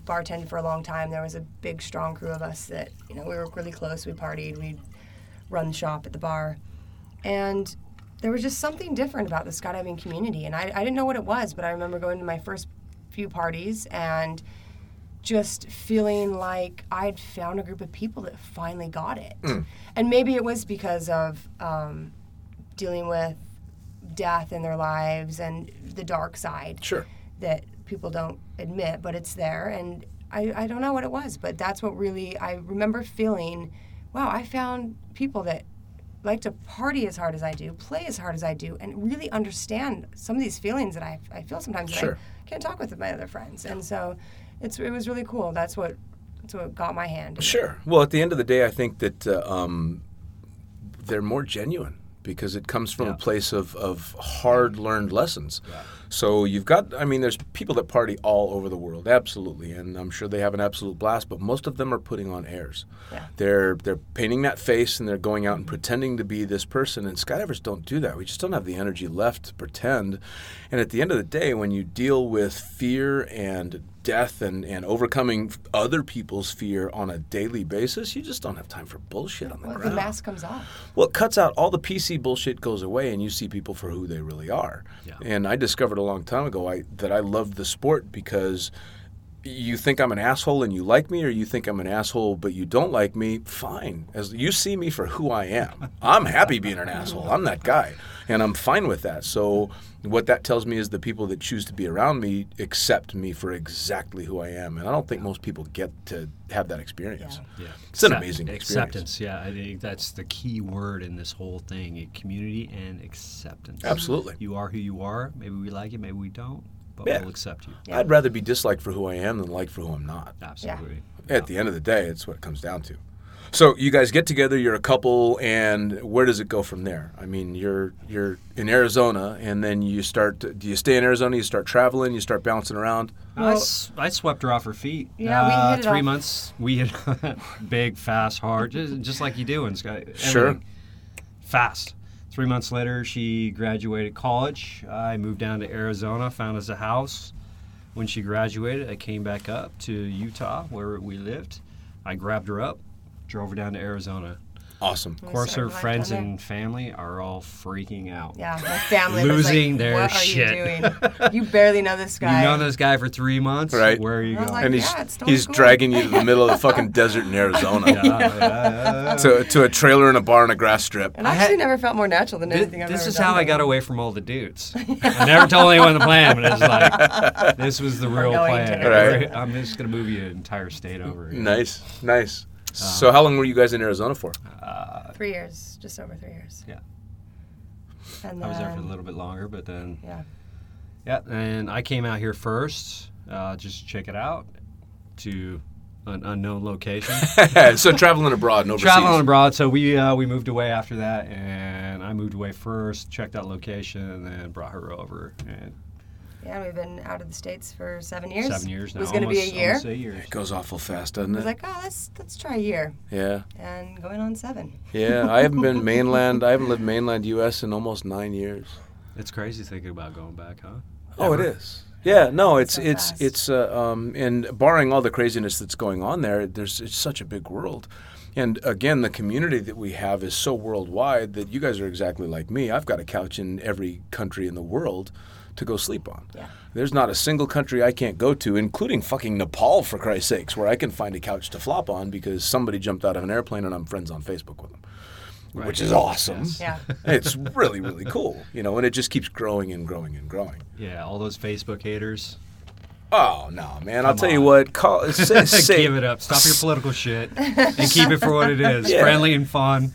bartended for a long time. There was a big strong crew of us that you know we were really close. We partied. We'd run the shop at the bar, and there was just something different about the skydiving community, and I, I didn't know what it was, but I remember going to my first few parties and just feeling like I'd found a group of people that finally got it. And maybe it was because of um, dealing with death in their lives and the dark side Sure. that people don't admit, but it's there. And I, I don't know what it was, but that's what really I remember feeling. Wow, I found people that like to party as hard as I do, play as hard as I do, and really understand some of these feelings that I, I feel sometimes that Sure. I can't talk with my other friends. And so it's it was really cool. That's what that's what got my hand. Sure. Well, at the end of the day, I think that uh, um, they're more genuine because it comes from a place of, of hard learned lessons. So you've got, I mean, there's people that party all over the world, absolutely, and I'm sure they have an absolute blast. But most of them are putting on airs. Yeah. They're they're painting that face and they're going out and pretending to be this person. And skydivers don't do that. We just don't have the energy left to pretend. And at the end of the day, when you deal with fear and death and, and overcoming other people's fear on a daily basis, you just don't have time for bullshit on the Well, the mask comes off. Well, it cuts out all the PC bullshit goes away, and you see people for who they really are. And I discovered a long time ago I, that I loved the sport because you think I'm an asshole and you like me, or you think I'm an asshole but you don't like me. Fine, as you see me for who I am. I'm happy being an asshole. I'm that guy, and I'm fine with that. So what that tells me is the people that choose to be around me accept me for exactly who I am, and I don't think most people get to have that experience. Yeah. It's an amazing experience. Acceptance, yeah. I think that's the key word in this whole thing community and acceptance. Absolutely. You are who you are. Maybe we like it, maybe we don't, but Yeah. we'll accept you. I'd rather be disliked for who I am than liked for who I'm not. Absolutely. At the end of the day, it's what it comes down to. So you guys get together, you're a couple, and where does it go from there? I mean, you're you're in Arizona, and then you start. Do you stay in Arizona? You start traveling. You start bouncing around. Well, I, s- I swept her off her feet. Yeah, we Uh, hit it three off. months. We hit big, fast, hard, just, just like you do in Sky. Sure. Fast. Three months later, she graduated college. I moved down to Arizona, found us a house. When she graduated, I came back up to Utah, where we lived. I grabbed her up, drove her down to Arizona. Awesome. Of course, her friends and family are all freaking out. Yeah, my family Losing like, their "What are shit." you doing? You barely know this guy." You know this guy for three months? Right. Where are you I was going? like, And he's yeah, totally he's cool. dragging you to the middle of the fucking desert in Arizona Yeah, yeah, yeah. to to a trailer in a bar on a grass strip. And I I actually had- never felt more natural than Thi- anything I've this is how I got away from all the dudes. I never told anyone the plan, but it's like this was the real plan. Right. I'm just gonna move you an entire state over. Nice, nice. So how long were you guys in Arizona for? Three years, just over three years. Yeah. And I was there for a little bit longer, but then Yeah. yeah, and I came out here first, uh, just to check it out, to an unknown location. so traveling abroad and overseas. Traveling abroad, so we uh, we moved away after that, and I moved away first, checked out location, and then brought her over. And Yeah, we've been out of the states for seven years. seven years now. It was going to be a year. almost eight years. It goes awful fast, I doesn't it? I was it? like, oh, let's let's try a year, yeah. and going on seven. Yeah. I haven't been mainland. I haven't lived mainland U.S. in almost nine years. It's crazy thinking about going back, huh? Oh, it is. Yeah, no, it's So it's fast. it's uh, um, and barring all the craziness that's going on there, there's it's such a big world, and again, the community that we have is so worldwide that you guys are exactly like me. I've got a couch in every country in the world to go sleep on. Yeah. There's not a single country I can't go to, including fucking Nepal, for Christ's sakes, where I can find a couch to flop on because somebody jumped out of an airplane and I'm friends on Facebook with them, which is awesome. Yes. Yeah. it's really really cool, you know, and it just keeps growing and growing and growing. Yeah, all those Facebook haters. Oh no, man! I'll Come tell you what. Call, say, say, Give it up. Stop your political shit and keep it for what it is. Yeah. Friendly and fun.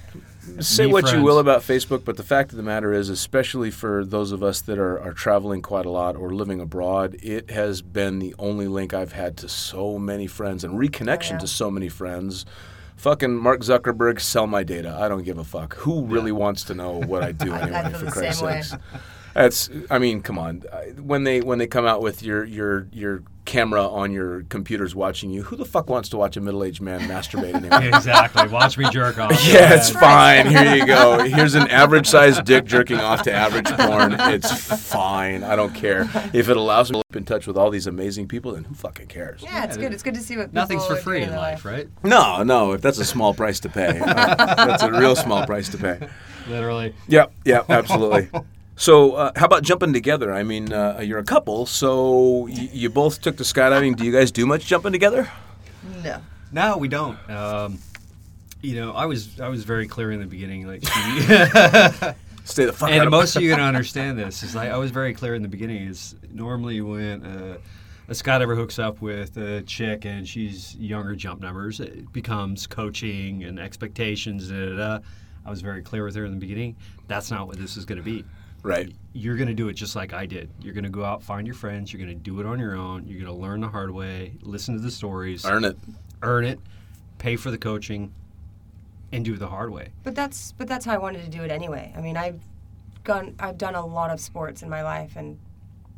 Say Be what you will about Facebook, but the fact of the matter is, especially for those of us that are, are traveling quite a lot or living abroad, it has been the only link I've had to so many friends and reconnection yeah. to so many friends. Fucking Mark Zuckerberg, sell my data. I don't give a fuck. Who really wants to know what I do I- I anyway? feel for Christ's same way. sakes. That's. I mean, come on. When they when they come out with your your your camera on your computers watching you, who the fuck wants to watch a middle aged man masturbate anyway? exactly. Watch me jerk off. Yeah, it's fine. Here you go. Here's an average sized dick jerking off to average porn. It's fine. I don't care. If it allows me to keep in touch with all these amazing people, then who fucking cares? Yeah, it's good. It's good to see what Nothing's for free in their life, right? No, no, if that's a small price to pay. uh, that's a real small price to pay. Literally. Yep. Yep. absolutely. So, uh, how about jumping together? I mean, uh, you're a couple, so y- you both took to skydiving. Do you guys do much jumping together? No. No, we don't. Um, you know, I was I was very clear in the beginning, like, Stay the fuck out and most of you gonna understand this is like I was very clear in the beginning. Is normally when uh, a skydiver hooks up with a chick and she's younger jump numbers, it becomes coaching and expectations. Da, da, da. I was very clear with her in the beginning. That's not what this is going to be. Right. You're going to do it just like I did. You're going to go out, find your friends. You're going to do it on your own. You're going to learn the hard way, listen to the stories, Earn it. earn it, pay for the coaching, and do it the hard way. But that's but that's how I wanted to do it anyway. I mean, I've gone I've done a lot of sports in my life, and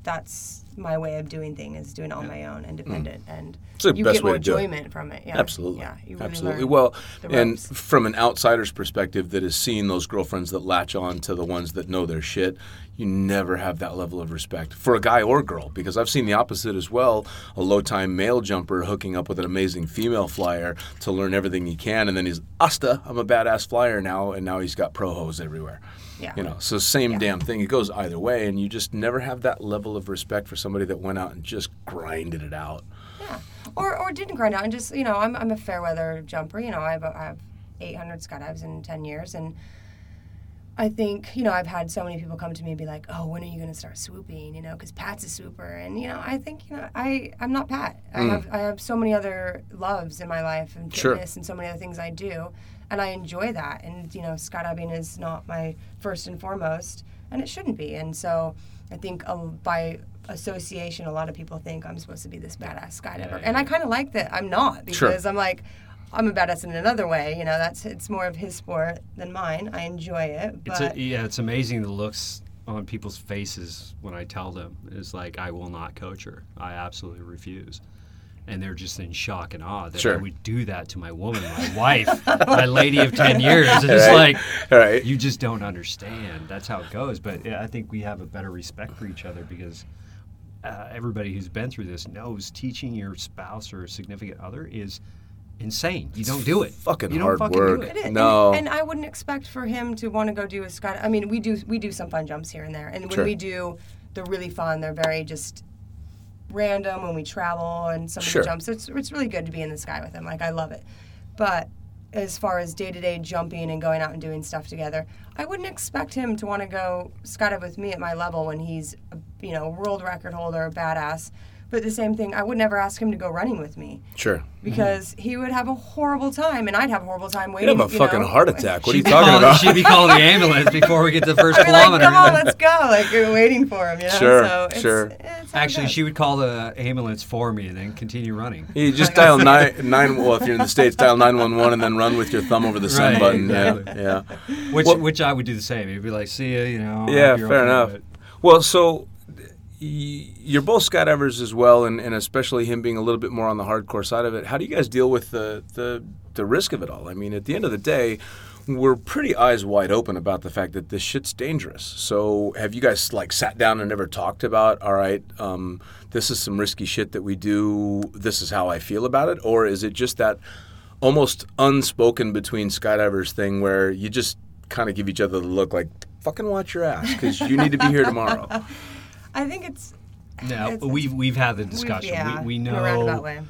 that's my way of doing things is doing it on my own, independent, and Mm. It's the you best get more enjoyment from it. Yeah, Absolutely. Yeah, you really Absolutely. Well, and from an outsider's perspective that is seeing those girlfriends that latch on to the ones that know their shit, you never have that level of respect for a guy or girl because I've seen the opposite as well. A low time male jumper hooking up with an amazing female flyer to learn everything he can, and then he's, Asta, I'm a badass flyer now, and now he's got pro hose everywhere. Yeah. You know, so same damn thing. It goes either way, and you just never have that level of respect for somebody that went out and just grinded it out. Yeah. Or, or didn't grind out and just, you know, I'm, I'm a fair weather jumper. You know, I have, I have 800 skydives in 10 years. And I think, you know, I've had so many people come to me and be like, oh, when are you going to start swooping? You know, because Pat's a swooper. And, you know, I think, you know, I, I'm not Pat. I, have, I have so many other loves in my life and Mm. Sure. and so many other things I do. And I enjoy that. And, you know, skydiving is not my first and foremost. And it shouldn't be. And so I think uh, by association, a lot of people think I'm supposed to be this badass skydiver. And I kind of like that I'm not Sure. because I'm like, I'm a badass in another way. You know, that's it's more of his sport than mine. I enjoy it, It's a, yeah, it's amazing the looks on people's faces when I tell them. It's like I will not coach her. I absolutely refuse. And they're just in shock and awe that I would do that to my woman, my wife, my lady of ten years. It's Right. like Right. you just don't understand. That's how it goes. But yeah, I think we have a better respect for each other because uh, everybody who's been through this knows teaching your spouse or significant other is insane. You don't do it. fucking you don't hard fucking work. Do It it. is. No. And, and I wouldn't expect for him to want to go do a sky. I mean, we do we do some fun jumps here and there, and when Sure. we do, they're really fun. They're very just random when we travel and some Sure. jumps. It's it's really good to be in the sky with him. Like I love it, but. As far as day to day jumping and going out and doing stuff together, I wouldn't expect him to want to go skydive with me at my level when he's, you know, world record holder, a badass. But the same thing, I would never ask him to go running with me Sure. because he would have a horrible time, and I'd have a horrible time You'd waiting. have a you fucking know. heart attack. What are you talking calling- about? She'd be calling the ambulance before we get to the first I'd be like, kilometer. come on, let's go. Like, you're waiting for him, you know? Sure, so it's, sure. It's, Actually, she would call the ambulance for me and then continue running. You just dial nine nine. Well, if you're in the states, dial nine one one and then run with your thumb over the send Right, button. exactly. Yeah, yeah. Which Well- which I would do the same. It'd be like, see ya, you know. Yeah, fair okay, enough. but- Well, so y- you're both skydivers as well, and, and especially him being a little bit more on the hardcore side of it. How do you guys deal with the, the the risk of it all? I mean, at the end of the day, we're pretty eyes wide open about the fact that this shit's dangerous. So, have you guys like sat down and never talked about? All right, um, this is some risky shit that we do. This is how I feel about it, or is it just that? Almost unspoken between skydivers thing where you just kind of give each other the look like, fucking watch your ass because you need to be here tomorrow. I think it's No, It's- we've we've had the discussion. yeah, we, we in a roundabout know way.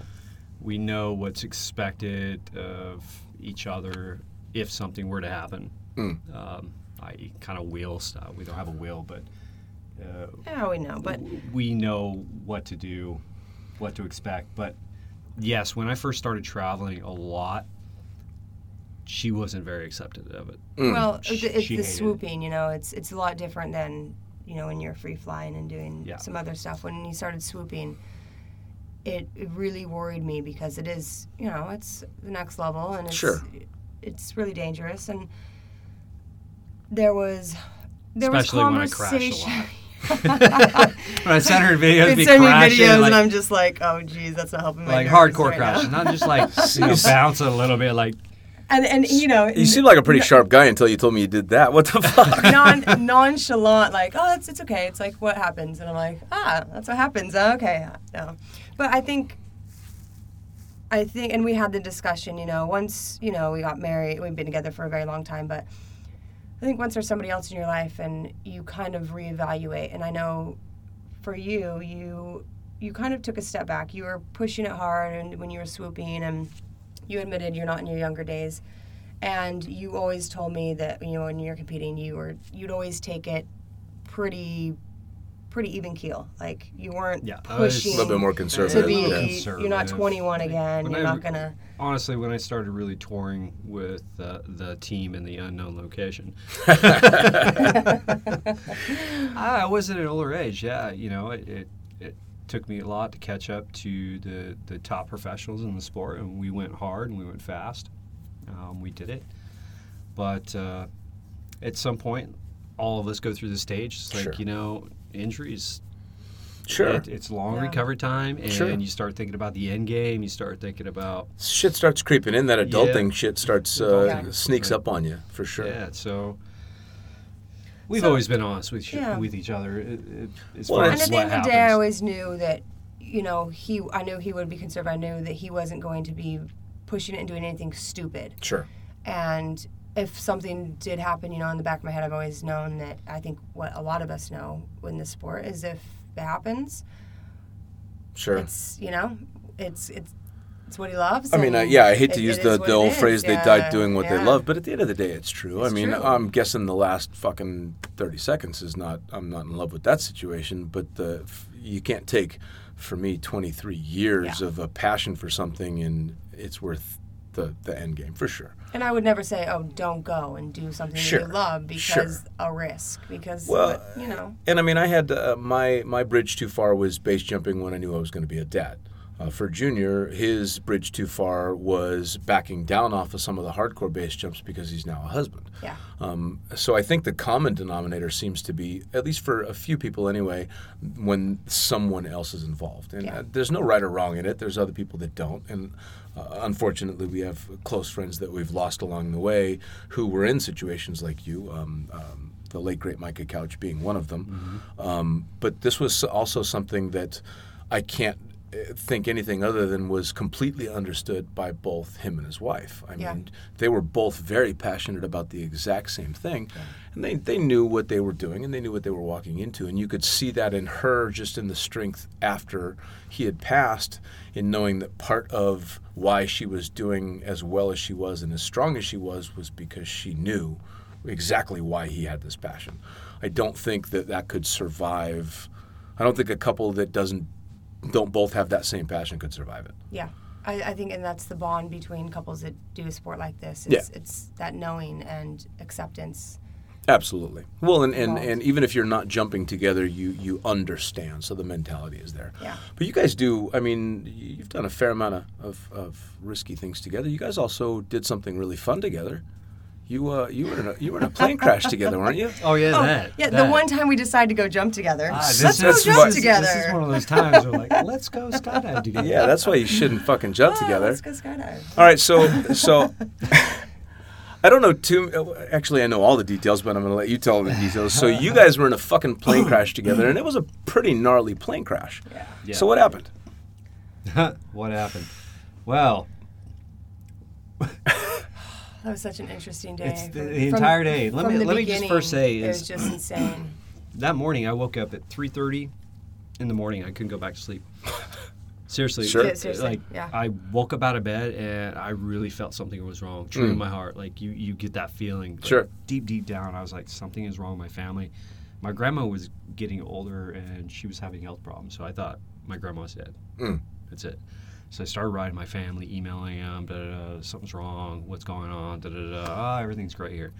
we know what's expected of each other if something were to happen. Mm. Um, I kind of wheel style. We don't have a wheel, but uh, Yeah, we know, but we know what to do, what to expect. But yes, when I first started traveling a lot, she wasn't very accepted of it. well, She- it's, it's she the hated it. swooping. You know, it's it's a lot different than you know when you're free flying and doing Yeah. some other stuff. When you started swooping, it, it really worried me because it is you know it's the next level and it's Sure. it's really dangerous and there was there Especially was conversation. lot. When I sent her videos, me send me crashing, videos like, and I'm just like, oh geez, that's not helping my like hardcore right now." crashes, not just like you know, bouncing a little bit, like And and you know, You seem like a pretty sharp guy until you told me you did that. What the fuck? non nonchalant, like, oh, it's it's okay. It's like what happens, and I'm like, ah, that's what happens. Oh, okay, no, but I think, I think, and we had the discussion. You know, once you know we got married, we've been together for a very long time, but I think once there's somebody else in your life, and you kind of reevaluate. And I know, for you, you you kind of took a step back. You were pushing it hard, and when you were swooping, and you admitted you're not in your younger days and you always told me that you know when you're competing you were you'd always take it pretty pretty even keel like you weren't Yeah, pushing a little bit more to conservative. be yeah. you're not 21 again When you're I not gonna honestly, when I started really touring with uh, the team in the unknown location, I was at an older age. Yeah, you know, it, it it took me a lot to catch up to the the top professionals in the sport, and we went hard and we went fast. Um, we did it, but uh, at some point, all of us go through the stage. It's like Sure. you know, injuries. Sure. It, it's long Yeah. recovery time, and Sure. you start thinking about the end game. You start thinking about shit starts creeping in. That adulting Yeah. shit starts uh, Yeah. sneaks up on you for sure. Yeah, so we've So- always been honest with each- Yeah. with each other it, it, as Well, far and as at the end of the day i always knew that you know he i knew he would be conservative i knew that he wasn't going to be pushing it and doing anything stupid Sure. and if something did happen, you know, in the back of my head, I've always known that I think what a lot of us know in this sport is if it happens, Sure. it's you know, it's it's it's what he loves. I mean, uh, yeah, I hate to use the, the old phrase they died doing what they love, but at the end of the day, it's true. I mean, true. I'm guessing the last fucking 30 seconds is not, I'm not in love with that situation, but the you can't take, for me, 23 years Yeah. of a passion for something and it's worth the, the end game for sure. And I would never say, "Oh, don't go and do something Sure. that you love," because Sure. a risk. Because Well, what- you know, And I mean, I had uh, my my bridge too far was base jumping when I knew I was going to be a dad. Uh, for Junior, his bridge too far was backing down off of some of the hardcore base jumps because he's now a husband. yeah. Um, so I think the common denominator seems to be, at least for a few people anyway, when someone else is involved. And Yeah. uh, there's no right or wrong in it. There's other people that don't. And uh, unfortunately, we have close friends that we've lost along the way who were in situations like you. Um, um, the late great Micah Couch being one of them. Um, but this was also something that I can't think anything other than was completely understood by both him and his wife. I Yeah. mean, they were both very passionate about the exact same thing. And they, they knew what they were doing and they knew what they were walking into. And you could see that in her just in the strength after he had passed, in knowing that part of why she was doing as well as she was and as strong as she was was because she knew exactly why he had this passion. I don't think that that could survive. I don't think a couple that doesn't don't both have that same passion could survive it. Yeah. I, I think, and that's the bond between couples that do a sport like this. It's, it's that knowing and acceptance Absolutely. Well, and, and, and even if you're not jumping together, you you understand. So the mentality is there. Yeah. But you guys do. I mean, you've done a fair amount of, of, of risky things together. You guys also did something really fun together. You uh you were in a you were in a plane crash together, weren't you? Oh yeah, Oh, that. yeah, the one time we decided to go jump together. Ah, Let's go jump this is- together. This is one of those times where like, let's go skydive together. Yeah, that's why you shouldn't fucking jump Oh, together. Let's go skydive. All right, so so I don't know too. Actually, I know all the details, but I'm going to let you tell the details. So you guys were in a fucking plane crash together, and it was a pretty gnarly plane crash. Yeah. Yeah. So what happened? what happened? Well, That was such an interesting day. It's the- From- the from- entire day. Let from me- the let me just first say beginning, it is- was just insane. that morning I woke up at 3:30 in the morning. I couldn't go back to sleep. Seriously, Sure. Yeah, seriously, like yeah. I woke up out of bed and I really felt something was wrong, true in my heart. Like you, you get that feeling. like, Sure. Deep, deep down, I was like, something is wrong with my family. My grandma was getting older and she was having health problems, so I thought my grandma was dead. Mm. That's it. So I started writing my family, emailing them, da, da, da, something's wrong, what's going on, da da da. Ah, everything's great here.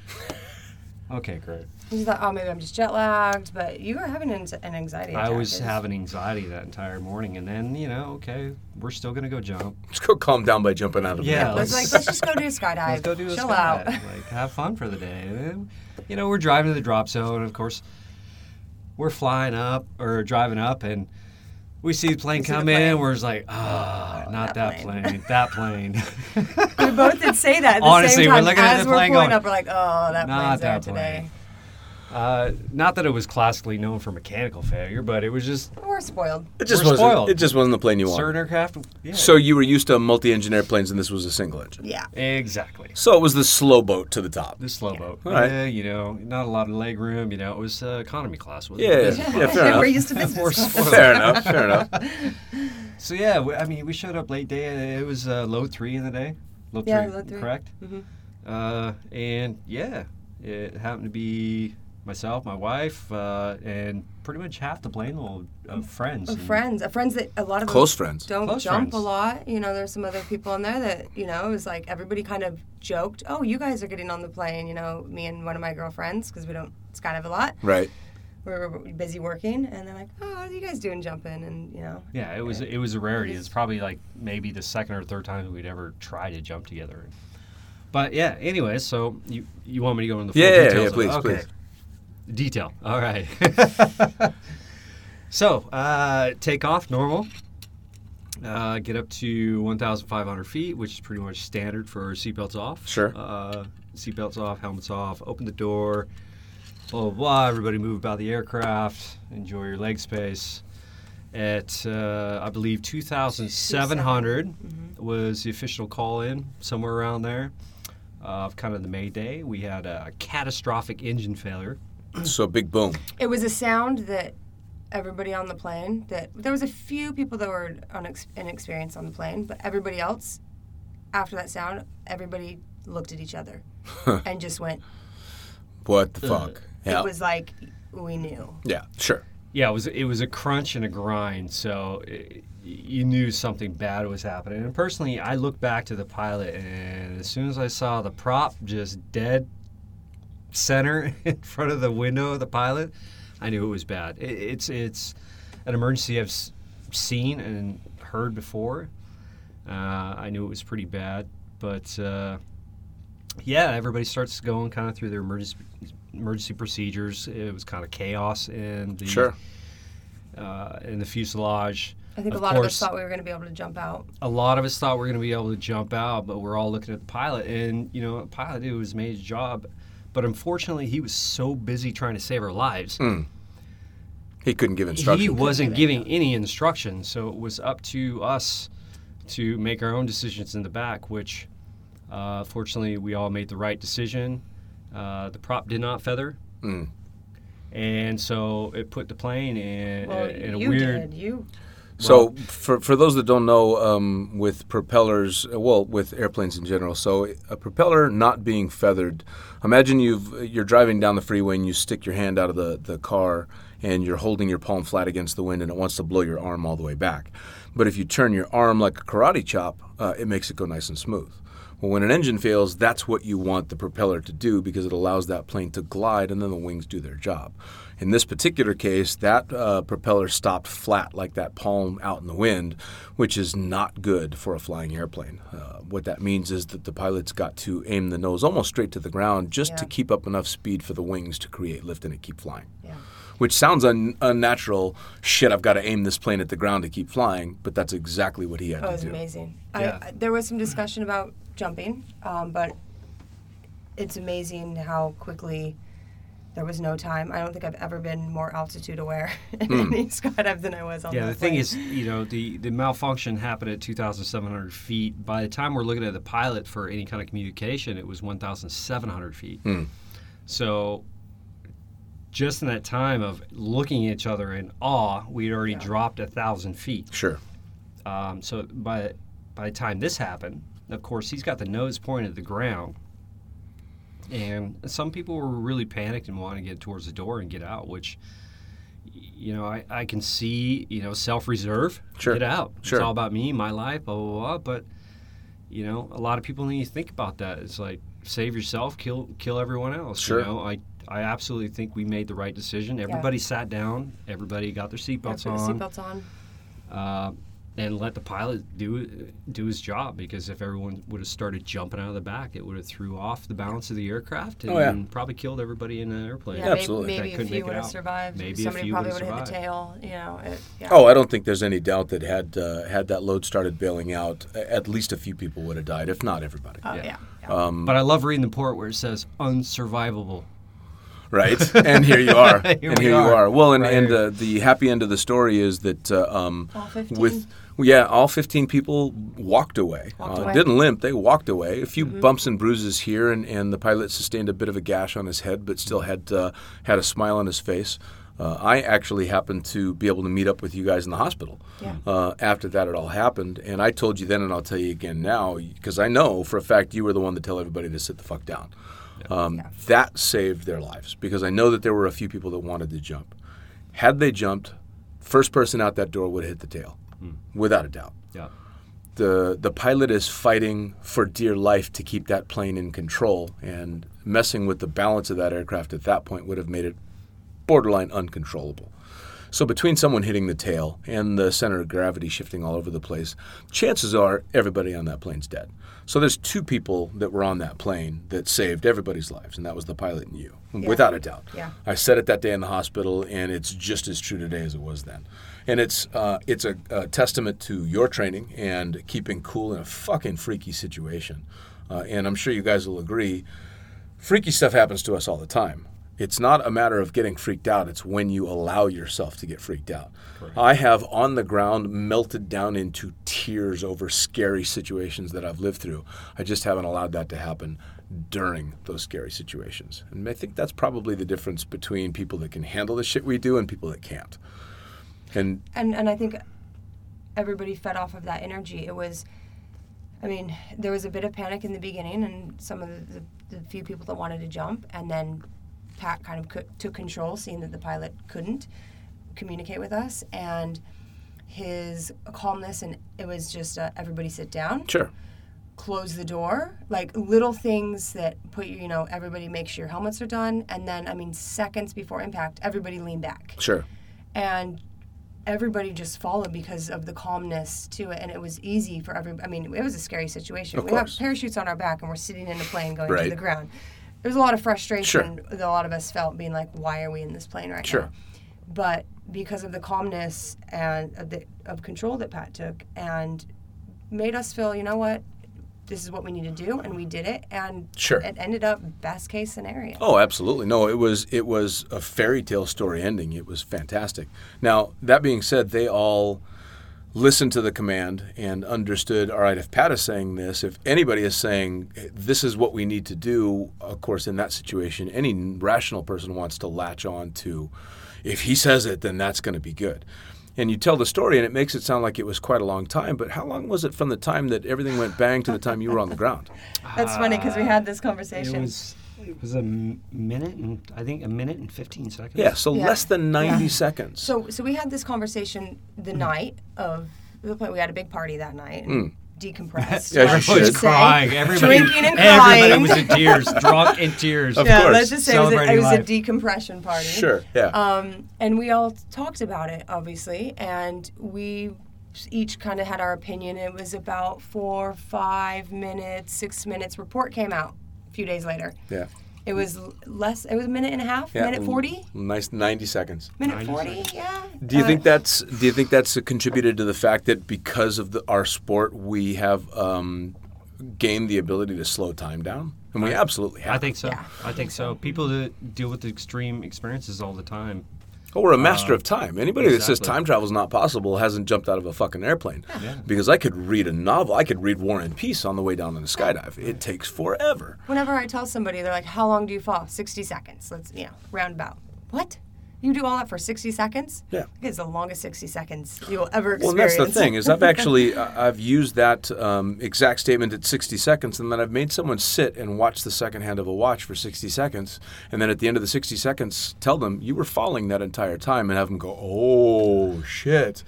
okay, great. You thought, oh, maybe I'm just jet lagged, but you were having an, an anxiety I attack. was It's- having anxiety that entire morning, and then you know, okay, we're still gonna go jump. Let's go calm down by jumping out of Yeah, the Let's let's- like let's just go do a skydive. Let's go do a Chill skydive, out. like have fun for the day. And then, you know, we're driving to the drop zone, and of course, we're flying up or driving up, and we see the plane the come plane. in. We're just like, ah, not that that plane." plane, that plane. we both did say that at the Honestly, same we're looking at the we're plane pulling going, up, we're like, oh, that "Not plane's there that today. Plane." Uh, not that it was classically known for mechanical failure, but it was just We're spoiled. It just We're wasn't. spoiled. It just wasn't the plane you wanted. certain aircraft. Yeah, So you were used to multi-engine airplanes, and this was a single engine. Yeah. exactly. So it was the slow boat to the top. The slow boat. All right. Yeah, you know, not a lot of leg room. You know, it was uh, economy class. Wasn't Yeah, it? yeah, fair we're used to business. More class. spoiled. Fair enough. Fair enough. So yeah, we, I mean, we showed up late day. It was uh, low three in the day. Low Yeah, three, low three. correct? Mhm. Uh, and yeah, it happened to be myself, my wife, uh, and pretty much half the plane load of friends. Of friends, uh, friends that a lot of Close friends. don't Close jump friends. a lot. You know, there's some other people in there that you know it was like everybody kind of joked, "Oh, you guys are getting on the plane." You know, me and one of my girlfriends because we don't skydive a lot. Right. We were busy working, and they're like, "Oh, what are you guys doing jumping?" And you know, Yeah, it was it was a rarity. It's probably like maybe the second or third time we'd ever try to jump together. But yeah, anyway, so you you want me to go into the full Yeah, yeah, yeah, details? of- please, okay. please. Detail. All right. so uh, take off normal. Uh, get up to 1,500 feet, which is pretty much standard for seatbelts off. Sure. Uh, seatbelts off, helmets off. Open the door. Blah blah blah. Everybody move about the aircraft. Enjoy your leg space. At uh, I believe 2,700 was the official call in, somewhere around there. Of kind of the Mayday, we had a catastrophic engine failure. So big boom. it was a sound that everybody on the plane that there was a few people that were unex- inexperienced on the plane, but everybody else, after that sound, everybody looked at each other and just went. What the uh, fuck? Yeah. It was like we knew. yeah. Sure. Yeah, it was it was a crunch and a grind, so it, you knew something bad was happening. And personally, I looked back to the pilot, and as soon as I saw the prop just dead center in front of the window of the pilot, I knew it was bad. It, it's it's an emergency I've seen and heard before. Uh, I knew it was pretty bad, but uh, yeah, everybody starts going kind of through their emergency emergency procedures. It was kind of chaos in the Sure. uh, in the fuselage. I think Of a lot of us thought we were going to be able to jump out. A lot of us thought we were going to be able to jump out, but we're all looking at the pilot, and you know, the pilot did his made his job, but unfortunately, he was so busy trying to save our lives. He couldn't give instructions. He wasn't giving any instructions, so it was up to us to make our own decisions in the back. Which, uh, fortunately, we all made the right decision. Uh, the prop did not feather, Mm. and so it put the plane in, Well, in a you weird. did. You So, for, for those that don't know, um, with propellers, well, with airplanes in general, so a propeller not being feathered, imagine you've you're driving down the freeway and you stick your hand out of the, the car and you're holding your palm flat against the wind and it wants to blow your arm all the way back. But if you turn your arm like a karate chop, uh, it makes it go nice and smooth. Well, when an engine fails, that's what you want the propeller to do because it allows that plane to glide and then the wings do their job. In this particular case, that uh, propeller stopped flat like that palm out in the wind, which is not good for a flying airplane. Uh, what that means is that the pilots got to aim the nose almost straight to the ground just to keep up enough speed for the wings to create lift and it keep flying Yeah. which sounds un- unnatural. Shit, I've got to aim this plane at the ground to keep flying, but that's exactly what he had Oh, it to was do. amazing. Yeah. I, I, there was some discussion about jumping, um, but it's amazing how quickly there was no time. I don't think I've ever been more altitude aware in Hmm. any skydive than I was on Yeah, that the thing plane. is, you know, the, the malfunction happened at 2,700 feet. By the time we're looking at the pilot for any kind of communication, it was 1,700 feet. So, just in that time of looking at each other in awe, we'd already dropped a thousand feet. Sure. Um, so by by the time this happened, of course, he's got the nose pointed at the ground, and some people were really panicked and wanted to get towards the door and get out, which. You know, I, I can see, you know, self reserve. Sure. Get out. Sure. It's all about me, my life, blah, blah, blah. But, you know, a lot of people need to think about that. It's like, save yourself, kill kill everyone else. Sure. You know, I, I absolutely think we made the right decision. Everybody sat down, everybody got their seatbelts put on seatbelts on. uh, and let the pilot do do his job. Because if everyone would have started jumping out of the back, it would have threw off the balance of the aircraft and Oh, yeah. probably killed everybody in the airplane. Yeah, Absolutely. maybe, That maybe a couldn't few make it would have out. survived. Maybe a Somebody few probably would would have have hit the tail. You know. It, yeah. Oh, I don't think there's any doubt that had uh, had that load started bailing out, at least a few people would have died, if not everybody. Oh, yeah. yeah. yeah. Um, But I love reading the port where it says unsurvivable. right? and here you are. Here and we here you are. are. Well, and, Right and uh, the happy end of the story is that uh, um, All 15? yeah, all 15 people walked away. Walked uh, away. Didn't limp. They walked away. A few bumps and bruises here, and, and the pilot sustained a bit of a gash on his head, but still had uh, had a smile on his face. Uh, I actually happened to be able to meet up with you guys in the hospital Yeah. uh, after that it all happened. And I told you then, and I'll tell you again now, because I know for a fact you were the one to tell everybody to sit the fuck down. Um, Yeah. That saved their lives because I know that there were a few people that wanted to jump. Had they jumped, first person out that door would have hit the tail, Mm. without a doubt. Yeah. The the pilot is fighting for dear life to keep that plane in control, and messing with the balance of that aircraft at that point would have made it borderline uncontrollable. So between someone hitting the tail and the center of gravity shifting all over the place, chances are everybody on that plane's dead. So there's two people that were on that plane that saved everybody's lives, and that was the pilot and you, without a doubt. Yeah. I said it that day in the hospital, and it's just as true today as it was then. And it's uh, it's a, a testament to your training and keeping cool in a fucking freaky situation. Uh, and I'm sure you guys will agree, freaky stuff happens to us all the time. It's not a matter of getting freaked out, it's when you allow yourself to get freaked out. I have on the ground melted down into tears over scary situations that I've lived through. I just haven't allowed that to happen during those scary situations. And I think that's probably the difference between people that can handle the shit we do and people that can't. And and and I think everybody fed off of that energy. It was, I mean, there was a bit of panic in the beginning, and some of the, the, the few people that wanted to jump, and then Pat kind of co- took control, seeing that the pilot couldn't communicate with us, and his calmness, and it was just uh, everybody sit down, sure, close the door, like little things that put you, you know, everybody make sure your helmets are done, and then I mean, seconds before impact, everybody lean back. Sure. and everybody just followed because of the calmness to it and it was easy for every i mean it was a scary situation Of we course. have parachutes on our back and we're sitting in a plane going Right. to the ground there's a lot of frustration Sure. that a lot of us felt being like why are we in this plane right Sure. now but because of the calmness and of, the, of control that pat took and made us feel you know what this is what we need to do and we did it and Sure. it ended up best case scenario Oh, absolutely. No, it was it was a fairy tale story ending. It was fantastic. Now, that being said, they all listened to the command and understood, all right, if Pat is saying this, if anybody is saying eh, this is what we need to do, of course, in that situation, any rational person wants to latch on to if he says it, then that's going to be good. And you tell the story, and it makes it sound like it was quite a long time. But how long was it from the time that everything went bang to the time you were on the ground? that's funny because we had this It conversation was it was a minute and I think a minute and 15 seconds. Yeah, so Yeah. less than 90 seconds. So, so we had this conversation the mm. night of the play. We had a big party that night, and decompressed. Yeah, let's Everybody should. was say. crying. Everybody, Drinking and crying. everybody was in tears, drunk in tears. Of yeah, course. let's just say it was, a, it was a decompression party. Sure. Yeah. Um, and we all talked about it, obviously, and we each kind of had our opinion. It was about four, five minutes, six minutes. Report came out a few days later. yeah. It was less. It was a minute and a half. Yeah. Minute forty. Nice 90 seconds. Minute forty. Yeah. Do you Uh, think that's do you think that's contributed to the fact that because of the, our sport we have um, gained the ability to slow time down? And we absolutely have. I think so. Yeah. I think so. People that deal with extreme experiences all the time. Oh, we're a master uh, of time. Anybody that says time travel is not possible hasn't jumped out of a fucking airplane. Because I could read a novel, I could read War and Peace on the way down in a skydive. It takes forever. Whenever I tell somebody, they're like, "How long do you fall?" Sixty seconds. Let's, you know, roundabout. What? You do all that for sixty seconds? Yeah. It's the longest sixty seconds you'll ever experience. and that's the thing is I've actually I- I've used that um, exact statement at 60 seconds, and then I've made someone sit and watch the second hand of a watch for 60 seconds, and then at the end of the 60 seconds, tell them you were falling that entire time, and have them go, "Oh shit!"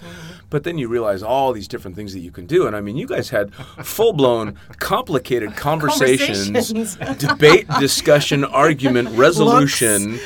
But then you realize all these different things that you can do, and I mean, you guys had full blown, complicated conversations, Conversations. debate, discussion, argument, resolution,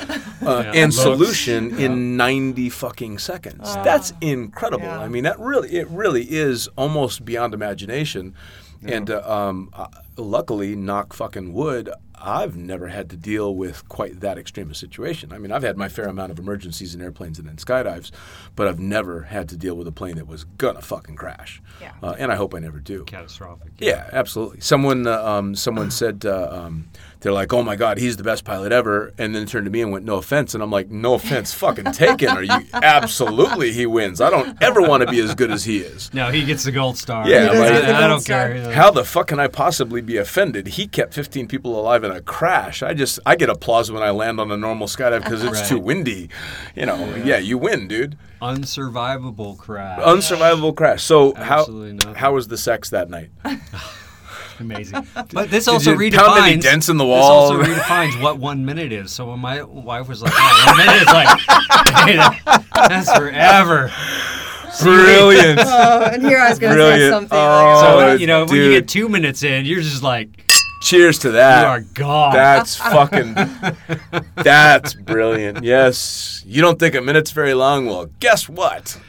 uh, and looks. solution in 90 fucking seconds. That's incredible. Yeah. I mean, that really, it really is almost beyond imagination. And uh, um, uh, luckily, knock fucking wood, I've never had to deal with quite that extreme a situation. I mean, I've had my fair amount of emergencies in airplanes and in skydives, but I've never had to deal with a plane that was gonna fucking crash. Yeah. Uh, and I hope I never do. Catastrophic. Yeah, absolutely. Someone, uh, um, someone said uh, um, they're like, "Oh my God, he's the best pilot ever," and then turned to me and went, "No offense," and I'm like, "No offense, fucking taken. Are you absolutely? He wins. I don't ever want to be as good as he is. No, he gets the gold star. Yeah, I, like- He does get the I don't star. care. Yeah. How the fuck can I possibly be offended? He kept 15 people alive in a crash. I just, I get applause when I land on a normal skydive because it's Right. too windy. You know, yeah, you win, dude. Unsurvivable crash. Unsurvivable crash. So Absolutely how nothing. how was the sex that night? Amazing. But this also you pound any redefines. dents in the wall. This wall? also redefines what one minute is. So when my wife was like, oh, "One minute is like, hey, that- that's forever." Brilliant. Oh, and here I was going to say something. Oh, like, So you know, when you get two minutes in, you're just like, Cheers to that. you that. are gone. That's fucking. that's brilliant. Yes. You don't think a minute's very long? Well, guess what?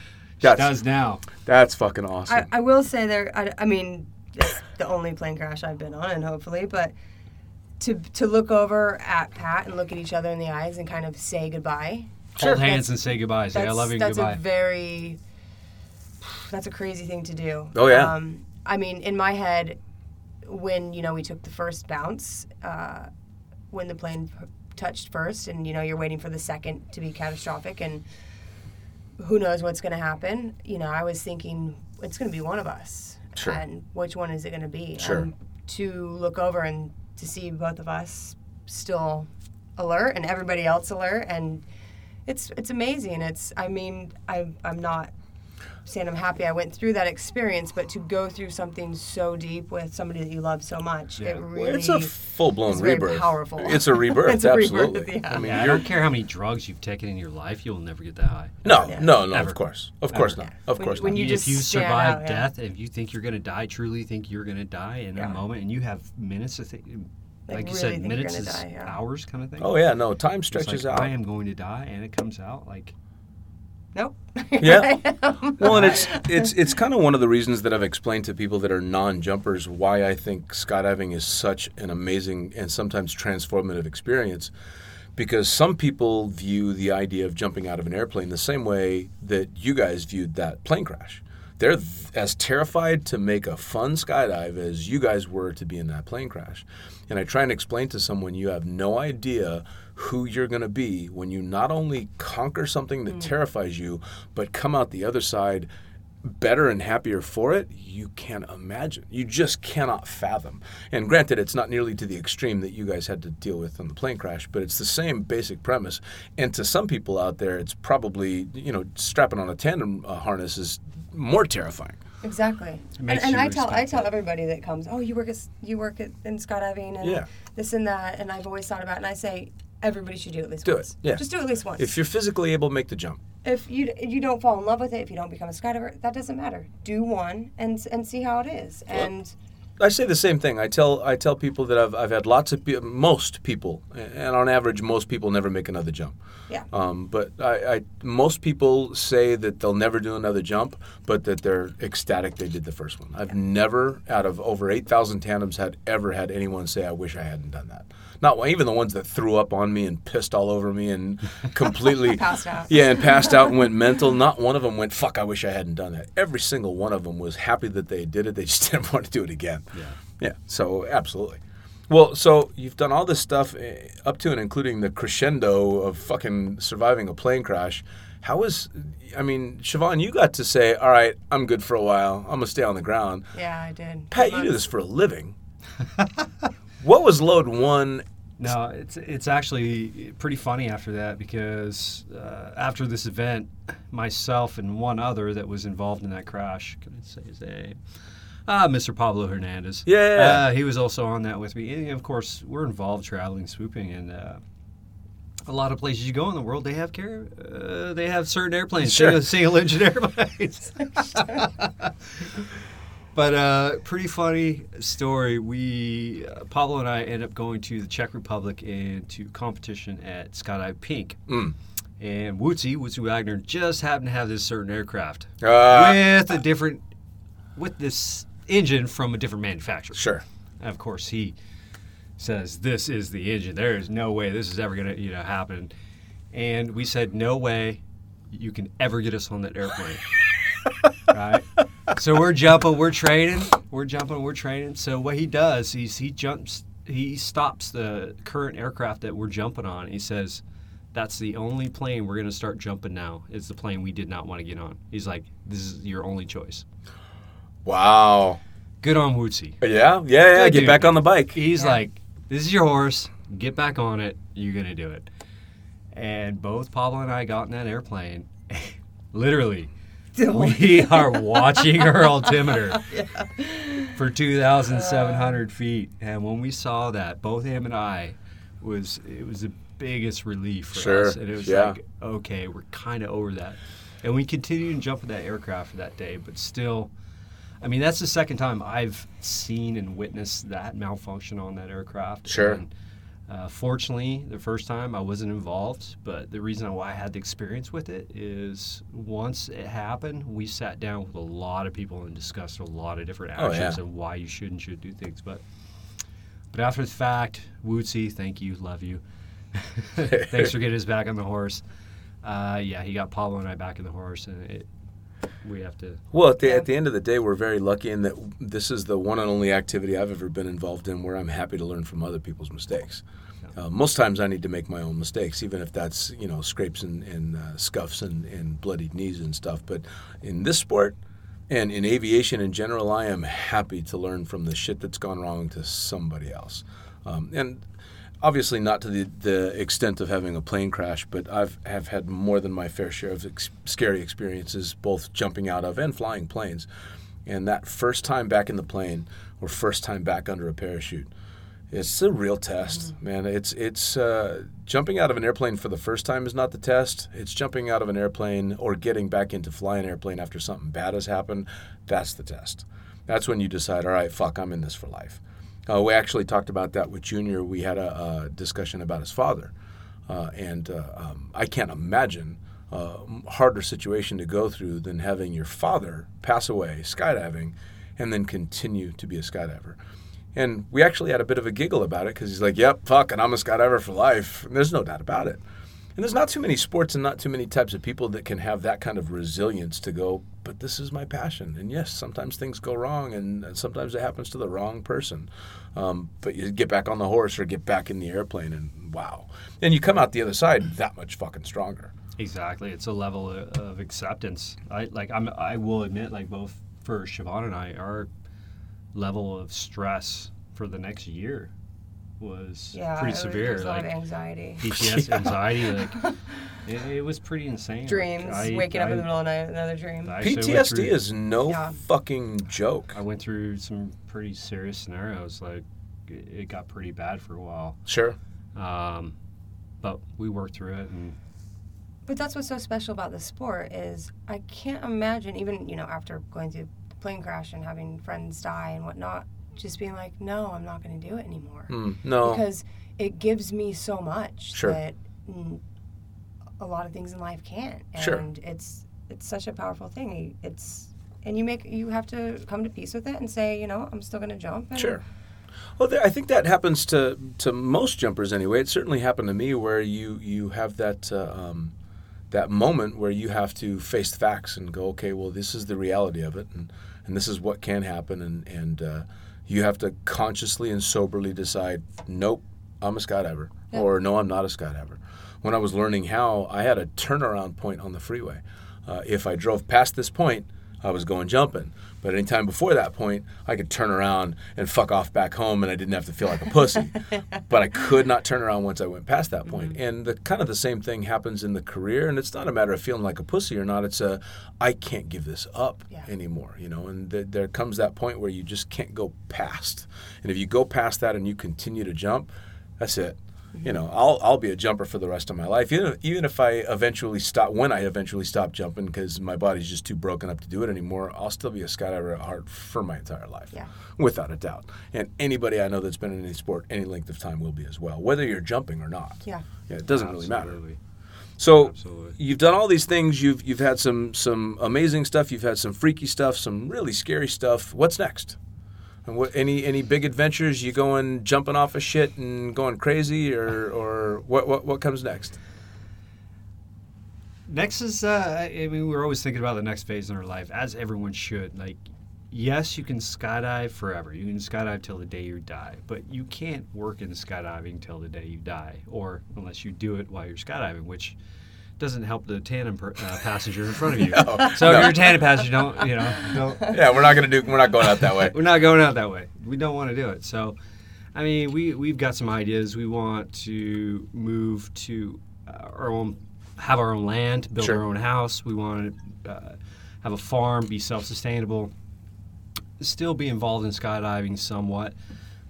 That's does now. that's fucking awesome. I, I will say there. I, I mean, it's the only plane crash I've been on, and hopefully, but to to look over at Pat and look at each other in the eyes and kind of say goodbye. Hold That's- hands and say goodbye. Say, I That's, love you that's goodbye. a very. That's a crazy thing to do. Oh, yeah. Um, I mean, in my head, when you know we took the first bounce, uh, when the plane p- touched first, and you know you're waiting for the second to be catastrophic, and who knows what's going to happen. You know, I was thinking it's going to be one of us, Sure. and which one is it going to be? Sure. Um, to look over and to see both of us still alert and everybody else alert, and it's it's amazing. It's I mean I I'm not saying I'm happy I went through that experience, but to go through something so deep with somebody that you love so much, it really it's a full blown rebirth. powerful. It's a rebirth, It's a rebirth, absolutely. yeah. I mean, Yeah, I you're don't care how many drugs you've taken in your life, you'll never get that high. no, Yeah. no, no. Ever. Of course, of course Ever. not. Of When- course when not. you if just you survive out, yeah. death, if you think you're going to die, truly think you're going to die in Yeah. a moment, and you have minutes to think, like, Like, you really said, you're minutes gonna is die, yeah. hours kind of thing. oh yeah, no. Time It's stretches like, out. I am going to die, and it comes out like nope. Yeah. Well, and it's it's it's kind of one of the reasons that I've explained to people that are non-jumpers why I think skydiving is such an amazing and sometimes transformative experience. Because some people view the idea of jumping out of an airplane the same way that you guys viewed that plane crash. They're th- as terrified to make a fun skydive as you guys were to be in that plane crash. And I try and explain to someone you have no idea who you're going to be when you not only conquer something that mm. terrifies you, but come out the other side better and happier for it, you can't imagine. You just cannot fathom. And granted, it's not nearly to the extreme that you guys had to deal with on the plane crash, but it's the same basic premise. And to some people out there, it's probably, you know, strapping on a tandem uh, harness is more terrifying. Exactly. And, and I tell I tell everybody that comes, oh, you work at you work at, in skydiving and Yeah. this and that, and I've always thought about, it, and I say, everybody should do it at least Do it, yeah. Just do it at least once. If you're physically able, make the jump. If you you don't fall in love with it, if you don't become a skydiver, that doesn't matter. Do one and and see how it is. And I say the same thing. I tell I tell people that I've, I've had lots of pe- most people, and on average, most people never make another jump. yeah, Um, but I, I most people say that they'll never do another jump, but that they're ecstatic they did the first one. I've never, out of over eight thousand tandems, had ever had anyone say I wish I hadn't done that. Not even the ones that threw up on me and pissed all over me and completely Passed out. Yeah, and passed out and went mental. Not one of them went fuck. I wish I hadn't done that. Every single one of them was happy that they did it. They just didn't want to do it again. Yeah. Yeah. So absolutely. Well, so you've done all this stuff eh, up to and including the crescendo of fucking surviving a plane crash. How was, I mean, Shavon, you got to say, all right, I'm good for a while. I'm going to stay on the ground. yeah, I did. Pat, you do this for a living. what was load one? No, it's it's actually pretty funny after that because uh, after this event, myself and one other that was involved in that crash, can I say his name? Ah, Mr. Pablo Hernandez. Yeah. uh, he was also on that with me. And of course, we're involved traveling, swooping, and uh, a lot of places you go in the world, they have care. Uh, they have certain airplanes, Sure. single, single engine airplanes. But uh, pretty funny story. We uh, Pablo and I ended up going to the Czech Republic and to competition at Skydive Pink. Mm. And Wootsy, Wootsy Wagner, just happened to have this certain aircraft Uh, with a different, with this engine from a different manufacturer. sure. And of course, he says this is the engine. There is no way this is ever gonna you know happen. And we said, no way you can ever get us on that airplane. right? So we're jumping, we're training, we're jumping, we're training. So what he does, he's he jumps, he stops the current aircraft that we're jumping on. He says, "That's the only plane we're gonna start jumping now. It's the plane we did not want to get on." He's like, "This is your only choice." Wow. Good on Wootsy. Yeah, yeah, yeah. Good Get dude. back on the bike. He's like, "This is your horse. Get back on it. You're gonna do it." And both Pablo and I got in that airplane. Literally, we are watching our altimeter for 2,700 feet, and when we saw that, both him and I was it was the biggest relief for Sure, us, and it was yeah. like, okay, we're kind of over that, and we continued to jump in that aircraft for that day, but still. I mean, that's the second time I've seen and witnessed that malfunction on that aircraft. Sure. And, uh, fortunately, the first time I wasn't involved, but the reason why I had the experience with it is once it happened, we sat down with a lot of people and discussed a lot of different Oh, actions yeah. and why you should and should do things. But but after the fact, Wootsy, thank you, love you. Thanks for getting us back on the horse. Uh, yeah, he got Pablo and I back on the horse, and it, we have to. Well, at the, at the end of the day, we're very lucky in that this is the one and only activity I've ever been involved in where I'm happy to learn from other people's mistakes. Uh, most times I need to make my own mistakes, even if that's you know scrapes and, and uh, scuffs and, and bloodied knees and stuff. But in this sport and in aviation in general, I am happy to learn from the shit that's gone wrong to somebody else. Um, and obviously not to the, the extent of having a plane crash, but I've have had more than my fair share of ex- scary experiences, both jumping out of and flying planes. And that first time back in the plane, or first time back under a parachute, it's a real test, man. It's it's uh, jumping out of an airplane for the first time is not the test. It's jumping out of an airplane or getting back into flying an airplane after something bad has happened. That's the test. That's when you decide, all right, fuck, I'm in this for life. Uh, we actually talked about that with Junior. We had a, a discussion about his father, uh, and uh, um, I can't imagine a harder situation to go through than having your father pass away skydiving, and then continue to be a skydiver. And we actually had a bit of a giggle about it because he's like, "Yep, fuck, and I'm a skydiver for life." And there's no doubt about it. And there's not too many sports and not too many types of people that can have that kind of resilience to go, but this is my passion. And yes, sometimes things go wrong and sometimes it happens to the wrong person. Um, but you get back on the horse or get back in the airplane and wow. And you come out the other side that much fucking stronger. Exactly, it's a level of, of acceptance. I like. I'm. I will admit, like both for Shavon and I, our level of stress for the next year was Yeah, pretty it severe. There was a lot like of anxiety. PTS, anxiety, like it, it was pretty insane. Like, Dreams, I- waking up in the middle of the night, another dream. I PTSD through- is no Yeah. fucking joke. I went through some pretty serious scenarios. Like it it got pretty bad for a while. Sure. Um, but we worked through it, and But that's what's so special about the sport is I can't imagine even you know after going through the plane crash and having friends die and whatnot, just being like, no, I'm not going to do it anymore Mm, no. because it gives me so much Sure. that a lot of things in life can't, and Sure. it's it's such a powerful thing. It's and you make you have to come to peace with it and say, you know, I'm still going to jump. And Sure. Well, there, I think that happens to to most jumpers anyway. It certainly happened to me where you you have that uh, um, that moment where you have to face the facts and go, okay, well, this is the reality of it, and and this is what can happen, and and uh, you have to consciously and soberly decide, nope, I'm a skydiver, or no, I'm not a skydiver. When I was learning how, I had a turnaround point on the freeway. Uh, if I drove past this point, I was going jumping. But anytime before that point, I could turn around and fuck off back home, and I didn't have to feel like a pussy. but I could not turn around once I went past that point. Mm-hmm. And the kind of the same thing happens in the career, and it's not a matter of feeling like a pussy or not. It's a I can't give this up Yeah. anymore, you know. And th- there comes that point where you just can't go past. And if you go past that and you continue to jump, that's it. You know, I'll I'll be a jumper for the rest of my life. Even even if I eventually stop, when I eventually stop jumping because my body's just too broken up to do it anymore, I'll still be a skydiver at heart for my entire life, Yeah. without a doubt. And anybody I know that's been in any sport any length of time will be as well, whether you're jumping or not. Yeah. Yeah, it doesn't really matter. So Absolutely. you've done all these things. You've you've had some some amazing stuff. You've had some freaky stuff. Some really scary stuff. What's next? And what any any big adventures? You going jumping off of shit and going crazy, or or what what what comes next? Next is, uh, I mean, we're always thinking about the next phase in our life, as everyone should. Like, yes, you can skydive forever. You can skydive till the day you die, but you can't work in skydiving till the day you die, or unless you do it while you're skydiving, which doesn't help the tandem per, uh, passenger in front of you. so if you're a tandem passenger, don't you know? Don't, Yeah, we're not gonna do. We're not going out that way. we're not going out that way. We don't want to do it. So, I mean, we we've got some ideas. We want to move to uh, our own, have our own land, build Sure. our own house. We want to uh, have a farm, be self-sustainable, still be involved in skydiving somewhat.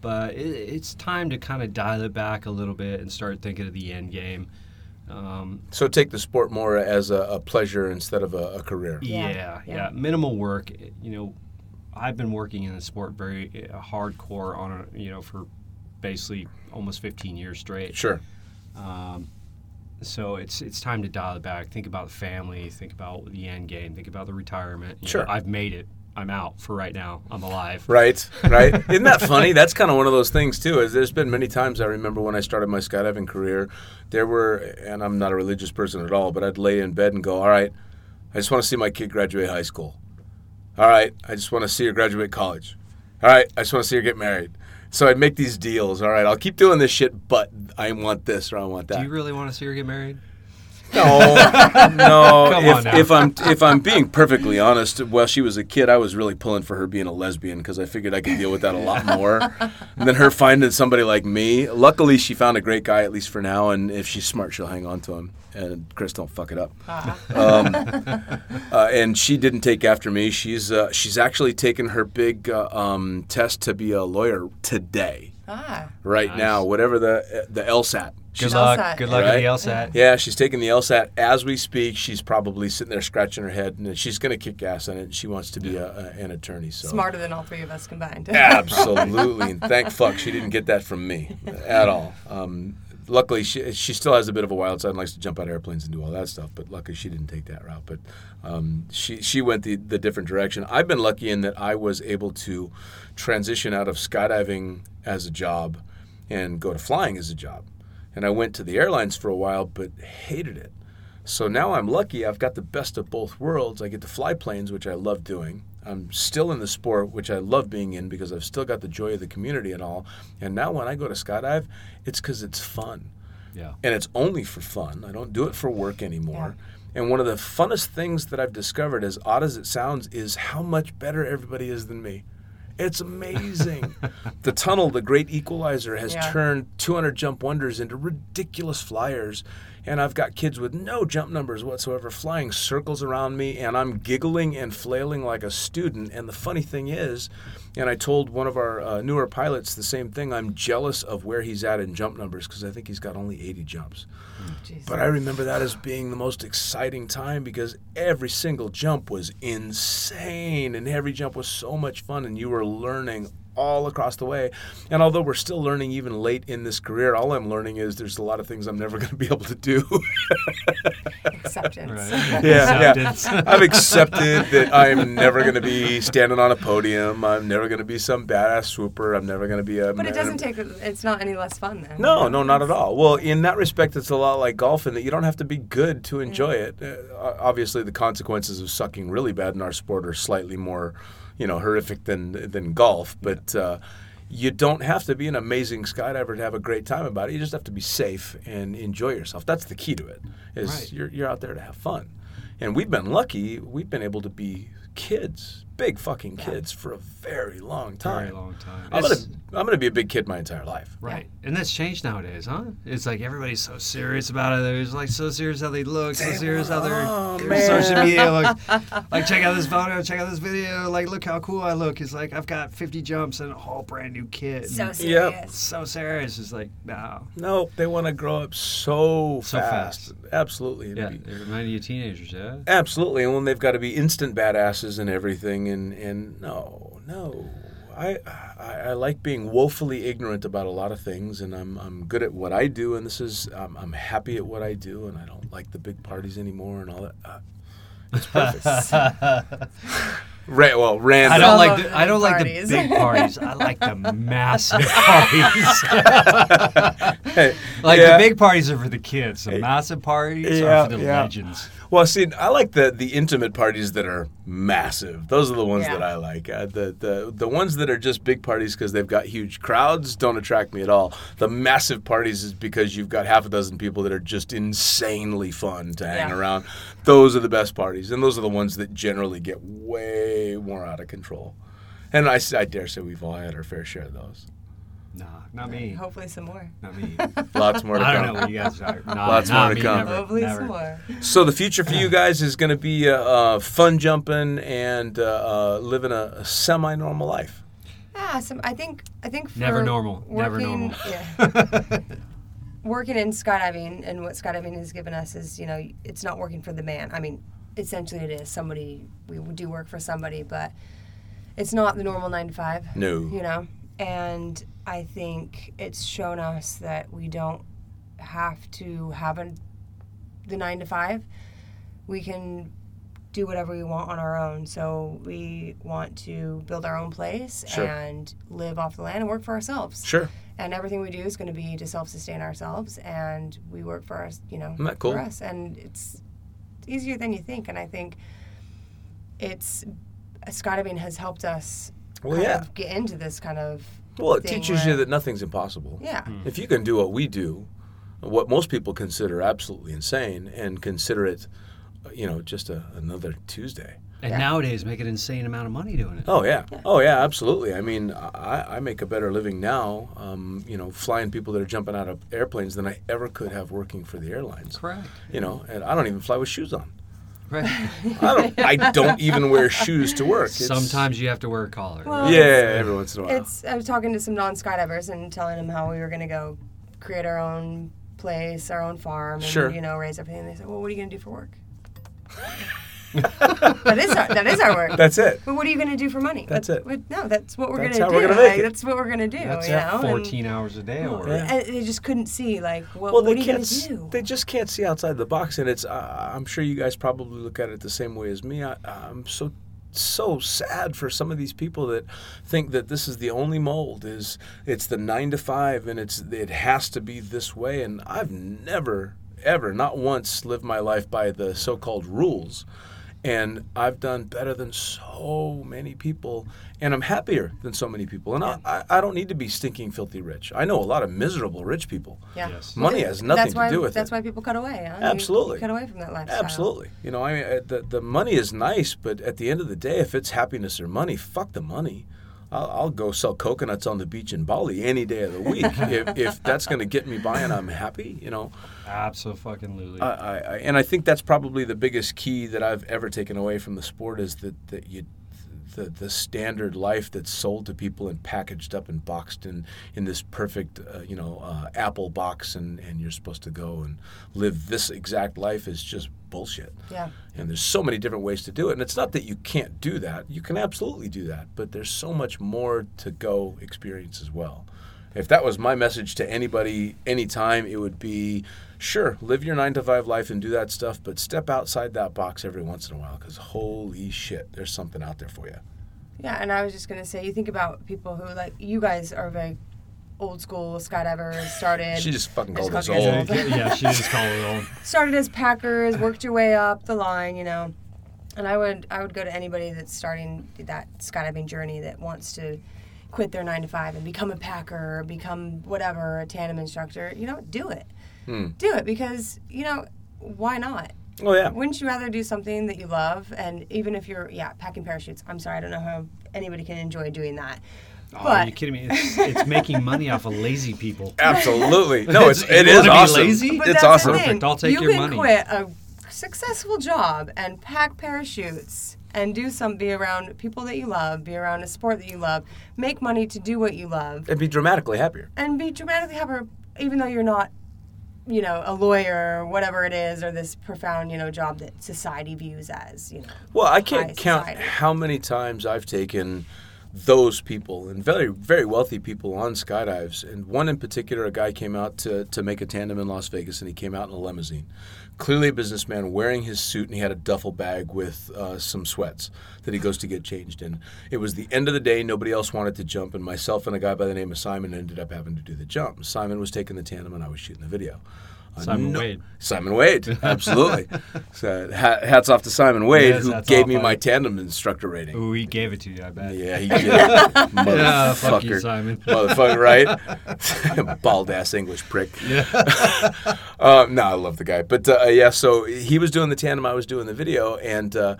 But it, it's time to kind of dial it back a little bit and start thinking of the end game. Um, So take the sport more as a, a pleasure instead of a, a career. Yeah, Yeah, yeah, yeah. Minimal work. You know, I've been working in the sport very uh, hardcore on a, you know for basically almost 15 years straight. Sure. Um, so it's it's time to dial it back. Think about the family. Think about the end game. Think about the retirement. You know, Sure. I've made it. I'm out for right now. I'm alive. Right, right. Isn't that funny? That's kind of one of those things too. Is there's been many times I remember when I started my skydiving career, there were, and I'm not a religious person at all, but I'd lay in bed and go, "All right, I just want to see my kid graduate high school. All right, I just want to see her graduate college. All right, I just want to see her get married." So I'd make these deals. All right, I'll keep doing this shit, but I want this or I want that. Do you really want to see her get married? No, no. If, if I'm if I'm being perfectly honest, while she was a kid, I was really pulling for her being a lesbian because I figured I could deal with that a lot more than her finding somebody like me. Luckily, she found a great guy at least for now, and if she's smart, she'll hang on to him. And Chris, don't fuck it up. Um, uh, and she didn't take after me. She's uh, she's actually taken her big uh, um, test to be a lawyer today, Ah, right Nice. now. Whatever the the LSAT. Good She's luck. LSAT. Good luck Right? at the LSAT. yeah, she's taking the LSAT as we speak. She's probably sitting there scratching her head, and she's going to kick ass on it. She wants to be a, a, an attorney. So smarter than all three of us combined. absolutely, and thank fuck she didn't get that from me at all. Um, luckily, she she still has a bit of a wild side and likes to jump out of airplanes and do all that stuff. But luckily, she didn't take that route. But um, she she went the the different direction. I've been lucky in that I was able to transition out of skydiving as a job and go to flying as a job. And I went to the airlines for a while, but hated it. So now I'm lucky. I've got the best of both worlds. I get to fly planes, which I love doing. I'm still in the sport, which I love being in because I've still got the joy of the community and all. And now when I go to skydive, it's because it's fun. Yeah. And it's only for fun. I don't do it for work anymore. Yeah. And one of the funnest things that I've discovered, as odd as it sounds, is how much better everybody is than me. It's amazing. the tunnel, the great equalizer, has Yeah. turned 200 jump wonders into ridiculous flyers. And I've got kids with no jump numbers whatsoever flying circles around me, and I'm giggling and flailing like a student. And the funny thing is, And I told one of our uh, newer pilots the same thing. I'm jealous of where he's at in jump numbers because I think he's got only 80 jumps. But I remember that as being the most exciting time because every single jump was insane and every jump was so much fun and you were learning all across the way. And although we're still learning even late in this career, all I'm learning is there's a lot of things I'm never going to be able to do. Acceptance. Right. yeah, yeah. I've accepted that I'm never going to be standing on a podium. I'm never going to be some badass swooper. I'm never going to be a. But it doesn't take. It's not any less fun then. No, no, not at all. Well, in that respect, it's a lot like golf in that you don't have to be good to enjoy it. Uh, obviously, the consequences of sucking really bad in our sport are slightly more, you know, horrific than than golf. But uh, you don't have to be an amazing skydiver to have a great time about it. You just have to be safe and enjoy yourself. That's the key to it. Is Right. you're you're out there to have fun. And we've been lucky. We've been able to be kids, big fucking kids, for a very long time. Very long time. I'm gonna I'm gonna be a big kid my entire life. Right. And that's changed nowadays, huh? It's like everybody's so serious about it. They're like so serious how they look, so serious how their, Oh, their man. social media look. like check out this photo, check out this video. Like look how cool I look. It's like I've got 50 jumps and a whole brand new kit. So and serious. so serious. It's like no. No, they want to grow up so, So fast. fast. Absolutely. Yeah, be- they remind you of teenagers. Yeah. absolutely. And when they've got to be instant badasses and everything, and and no, no. I, I I like being woefully ignorant about a lot of things, and I'm I'm good at what I do, and this is I'm, I'm happy at what I do, and I don't like the big parties anymore and all that. Uh, it's perfect. Ra- well, random. I don't like the, the I don't like the big parties. I like the massive parties. like Yeah. the big parties are for the kids. The massive parties Yeah, are for the yeah. legends. Well, see, I like the the intimate parties that are massive. Those are the ones Yeah. that I like. Uh, the the the ones that are just big parties because they've got huge crowds don't attract me at all. The massive parties is because you've got half a dozen people that are just insanely fun to hang Yeah. around. Those are the best parties, and those are the ones that generally get way more out of control. And I, I dare say we've all had our fair share of those. Nah, not me. Hopefully some more. Not me. Lots more to I come. don't know what you guys are. Not, Lots not more to me, come. Never, Hopefully never. some more. So the future for you guys is going to be uh, uh, fun jumping and uh, uh, living a, a semi-normal life. Yeah, some, I think I think for Never normal. Never working- normal. Yeah. working in skydiving and what skydiving has given us is, you know, it's not working for the man. I mean, essentially it is. Somebody we do work for somebody, but it's not the normal nine to five. No. You know, and I think it's shown us that we don't have to have a, the nine to five. We can do whatever we want on our own. So we want to build our own place Sure. and live off the land and work for ourselves. Sure. And everything we do is going to be to self-sustain ourselves, and we work for us, you know, cool? for us. And it's easier than you think. And I think it's skydiving has helped us Well, yeah. get into this kind of Well, it thing teaches you that nothing's impossible. yeah. If you can do what we do, what most people consider absolutely insane, and consider it, uh, you know, just a, another Tuesday. And Yeah. nowadays, make an insane amount of money doing it. Oh yeah. Oh yeah, absolutely. I mean, I, I make a better living now, um, you know, flying people that are jumping out of airplanes than I ever could have working for the airlines. Correct. You know, and I don't even fly with shoes on. Right. I don't. I don't even wear shoes to work. It's- Sometimes you have to wear a collar. Well, Yeah, every once in a while. It's I was talking to some non-skydivers and telling them how we were going to go create our own place, our own farm, and Sure. you know raise everything. And They said, "Well, what are you going to do for work?" that is our, that is our work. That's it. but what are you going to do for money? That's it. But no, that's what we're going to do. we're gonna make Like, it. That's what we're going to do. That's you know? And- 14 hours a day. Or Yeah. and they just couldn't see like what, Well, what they are you can't. going to do? They just can't see outside the box, and it's. Uh, I'm sure you guys probably look at it the same way as me. I, I'm so so sad for some of these people that think that this is the only mold is it's the 9 to 5 and it's it has to be this way and I've never ever not once lived my life by the so-called rules and I've done better than so many people, and I'm happier than so many people. And I, I, I don't need to be stinking filthy rich. I know a lot of miserable rich people. yeah. Yes. Money has nothing why, to do with That's it. That's why people cut away. Huh? Absolutely. You, cut away from that lifestyle. Absolutely. You know, I mean, uh, the the money is nice, but at the end of the day, if it's happiness or money, fuck the money. I'll, I'll go sell coconuts on the beach in Bali any day of the week if, if that's going to get me by and I'm happy. You know, Absolutely. I, I, I and I think that's probably the biggest key that I've ever taken away from the sport is that that you the the standard life that's sold to people and packaged up and boxed in in this perfect uh, you know uh, apple box and and you're supposed to go and live this exact life is just bullshit. Yeah. And there's so many different ways to do it. And it's not that you can't do that. You can absolutely do that. But there's so much more to go experience as well. If that was my message to anybody anytime, it would be sure, live your nine to five life and do that stuff, but step outside that box every once in a while because holy shit, there's something out there for you. Yeah, and I was just gonna say, you think about people who like you guys are very old school skydivers. Started. She just fucking I just called us called you old. guys yeah, she just called it old. started as packers, worked your way up the line, you know. And I would I would go to anybody that's starting that skydiving journey that wants to quit their nine to five and become a packer or become whatever, a tandem instructor, you know, do it. Hmm. Do it because, you know, why not? Oh, yeah. Wouldn't you rather do something that you love? And even if you're, yeah, packing parachutes, I'm sorry, I don't know how anybody can enjoy doing that. Oh, are you kidding me? It's, it's making money off of lazy people. Absolutely. No, it's, It's- it you be awesome. lazy? But it's that's awesome. The thing. Perfect, I'll take you your can quit a successful job and pack parachutes and do some be around people that you love, be around a sport that you love, make money to do what you love, And be dramatically happier. and be dramatically happier, even though you're not, you know, a lawyer or whatever it is, or this profound, you know, job that society views as, you know. Well, I can't count society. how many times I've taken those people and very very wealthy people on skydives. And one in particular, a guy came out to to make a tandem in Las Vegas, and he came out in a limousine. Clearly a businessman wearing his suit, and he had a duffel bag with uh, some sweats that he goes to get changed in. It was the end of the day; nobody else wanted to jump, and myself and a guy by the name of Simon ended up having to do the jump. Simon was taking the tandem, and I was shooting the video. Simon Wade. Simon Wade, absolutely. so hats off to Simon Wade, Yes, who gave me my buddy. tandem instructor rating. Ooh, he gave it to you, I bet. Yeah, he did. Motherfucker. Yeah, fuck you, Simon. Motherfucker, right? Bald ass English prick. Yeah. Uh, no, I love the guy. But uh, yeah, so he was doing the tandem, I was doing the video, and uh,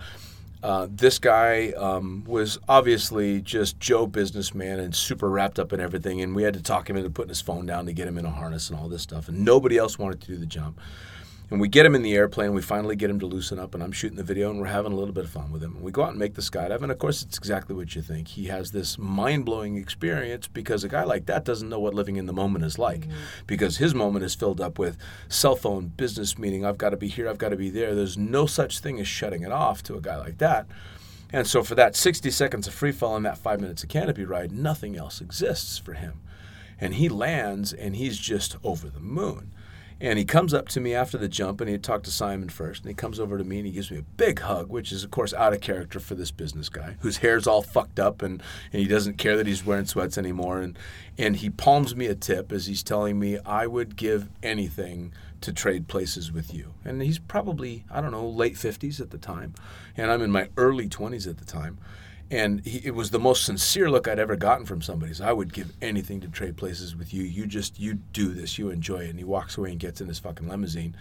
uh, this guy um, was obviously just Joe businessman and super wrapped up in everything. And we had to talk him into putting his phone down to get him in a harness and all this stuff. And nobody else wanted to do the jump. And we get him in the airplane. We finally get him to loosen up, and I'm shooting the video, and we're having a little bit of fun with him. And we go out and make the skydive, and of course, it's exactly what you think. He has this mind blowing experience because a guy like that doesn't know what living in the moment is like, mm. because his moment is filled up with cell phone, business meeting. I've got to be here. I've got to be there. There's no such thing as shutting it off to a guy like that. And so, for that 60 seconds of free fall and that five minutes of canopy ride, nothing else exists for him. And he lands, and he's just over the moon. And he comes up to me after the jump, and he had talked to Simon first. And he comes over to me and he gives me a big hug, which is, of course, out of character for this business guy whose hair's all fucked up and, and he doesn't care that he's wearing sweats anymore. And, and he palms me a tip as he's telling me, I would give anything to trade places with you. And he's probably, I don't know, late 50s at the time. And I'm in my early 20s at the time. And he, it was the most sincere look I'd ever gotten from somebody. So I would give anything to trade places with you. You just, you do this, you enjoy it. And he walks away and gets in his fucking limousine.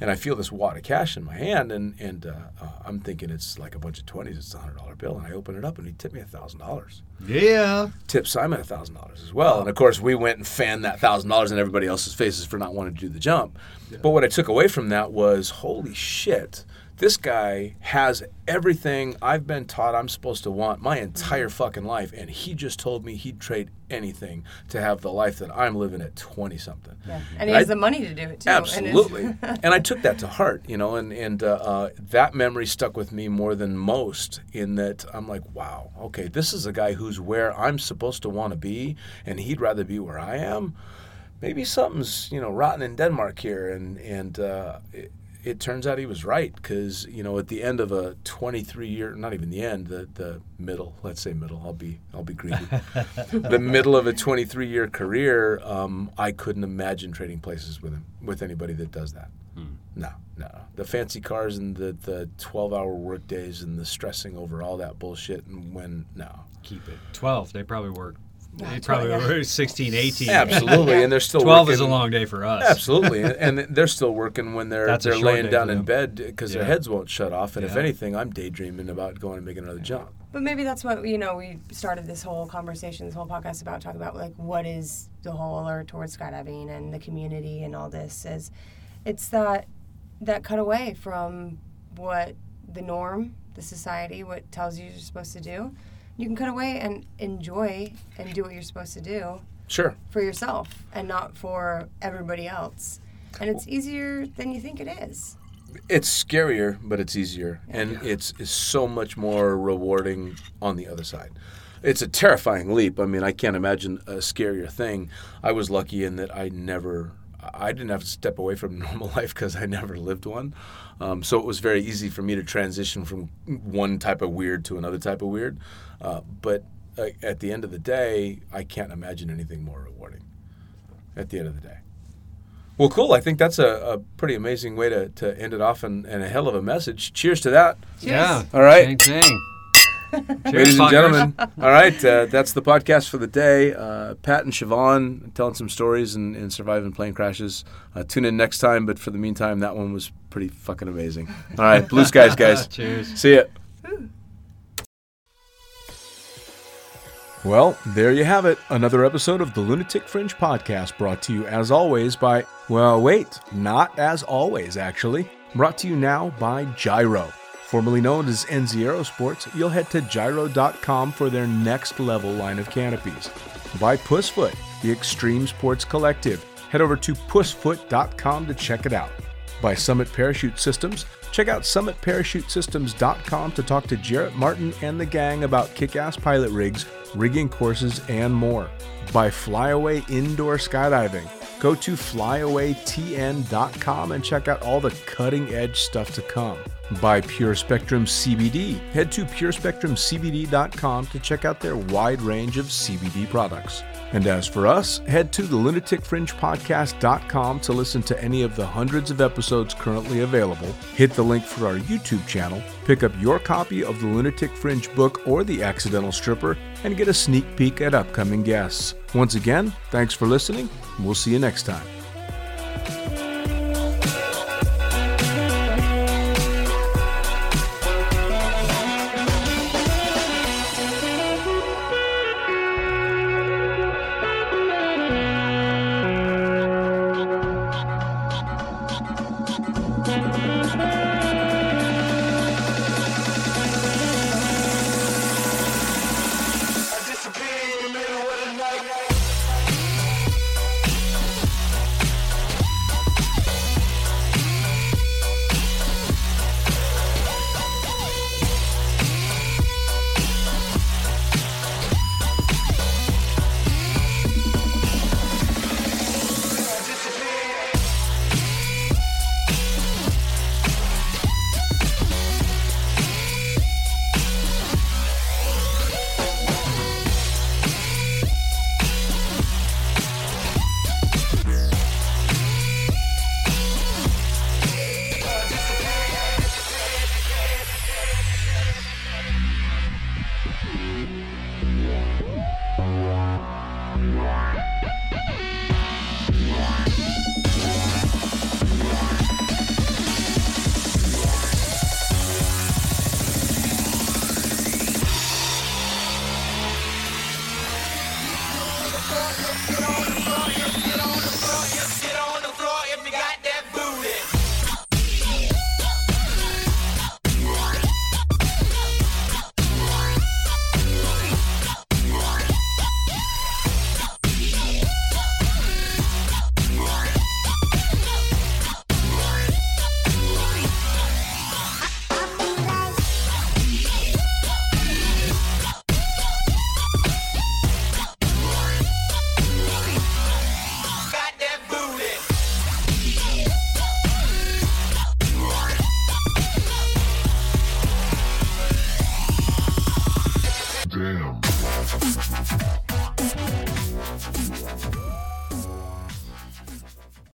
And I feel this wad of cash in my hand, and, and uh, uh, I'm thinking it's like a bunch of 20s. It's a $100 bill. And I open it up, and he tipped me a $1,000 Yeah. tip Simon a thousand dollars as well. And of course, we went and fanned that thousand dollars in everybody else's faces for not wanting to do the jump. But what I took away from that was, holy shit, this guy has everything I've been taught I'm supposed to want my entire fucking life, and he just told me he'd trade anything to have the life that I'm living at twenty something. Yeah. And he has I- the money to do it too. and Absolutely. and I took that to heart, you know, and, and uh, uh, that memory stuck with me more than most in that I'm like, wow, okay, this is a guy who's where I'm supposed to want to be, and he'd rather be where I am. Maybe something's, you know, rotten in Denmark here. And, and uh, it, it turns out he was right because, you know, at the end of a 23 year, not even the end, the, the middle, let's say middle, I'll be, I'll be greedy. the middle of a 23 year career, um, I couldn't imagine trading places with him, with anybody that does that. No, no, no. The fancy cars and the, the 12 hour work days and the stressing over all that bullshit. And when, no. Keep it. 12. They probably work. They probably 12, yeah. work 16, 18. Absolutely. And they're still 12 working. is a long day for us. Absolutely, and and they're still working when they're That's a they're laying down in bed because their heads won't shut off. And if anything, I'm daydreaming about going and making another jump. But maybe that's what you know. We started this whole conversation, this whole podcast about talking about like what is the whole or towards skydiving and the community and all this. Is it's that that cut away from what the norm, the society, what tells you you're supposed to do. You can cut away and enjoy and do what you're supposed to do Sure. for yourself and not for everybody else. And it's easier than you think it is. It's scarier, but it's easier, and it's, it's so much more rewarding on the other side. It's a terrifying leap. I mean, I can't imagine a scarier thing. I was lucky in that I never, I didn't have to step away from normal life because I never lived one. Um, so it was very easy for me to transition from one type of weird to another type of weird. Uh, but uh, at the end of the day, I can't imagine anything more rewarding. At the end of the day. Well, cool. I think that's a, a pretty amazing way to, to end it off and, and a hell of a message. Cheers to that. Yeah. All right. Same thing. Ladies and gentlemen, all right, uh, that's the podcast for the day. Uh, Pat and Shavon telling some stories and, and surviving plane crashes. Uh, tune in next time, but for the meantime, that one was pretty fucking amazing. All right, blue skies, guys. Cheers. See ya. Well, there you have it. Another episode of the Lunatic Fringe podcast brought to you as always by, well, wait, not as always, actually. Brought to you now by Jyro. Formerly known as NZ Aerosports, you'll head to jyro.com for their next level line of canopies. By Pussfoot, the Extreme Sports Collective. Head over to pussfoot.com to check it out by Summit Parachute Systems. Check out summitparachutesystems.com to talk to Jarrett Martin and the gang about kick ass pilot rigs, rigging courses, and more. By Flyaway Indoor Skydiving. Go to flyawaytn.com and check out all the cutting edge stuff to come. By Pure Spectrum CBD. Head to purespectrumcbd.com to check out their wide range of CBD products. And as for us, head to the lunaticfringepodcast.com to listen to any of the hundreds of episodes currently available. Hit the link for our YouTube channel, pick up your copy of the Lunatic Fringe book or The Accidental Stripper, and get a sneak peek at upcoming guests. Once again, thanks for listening. We'll see you next time.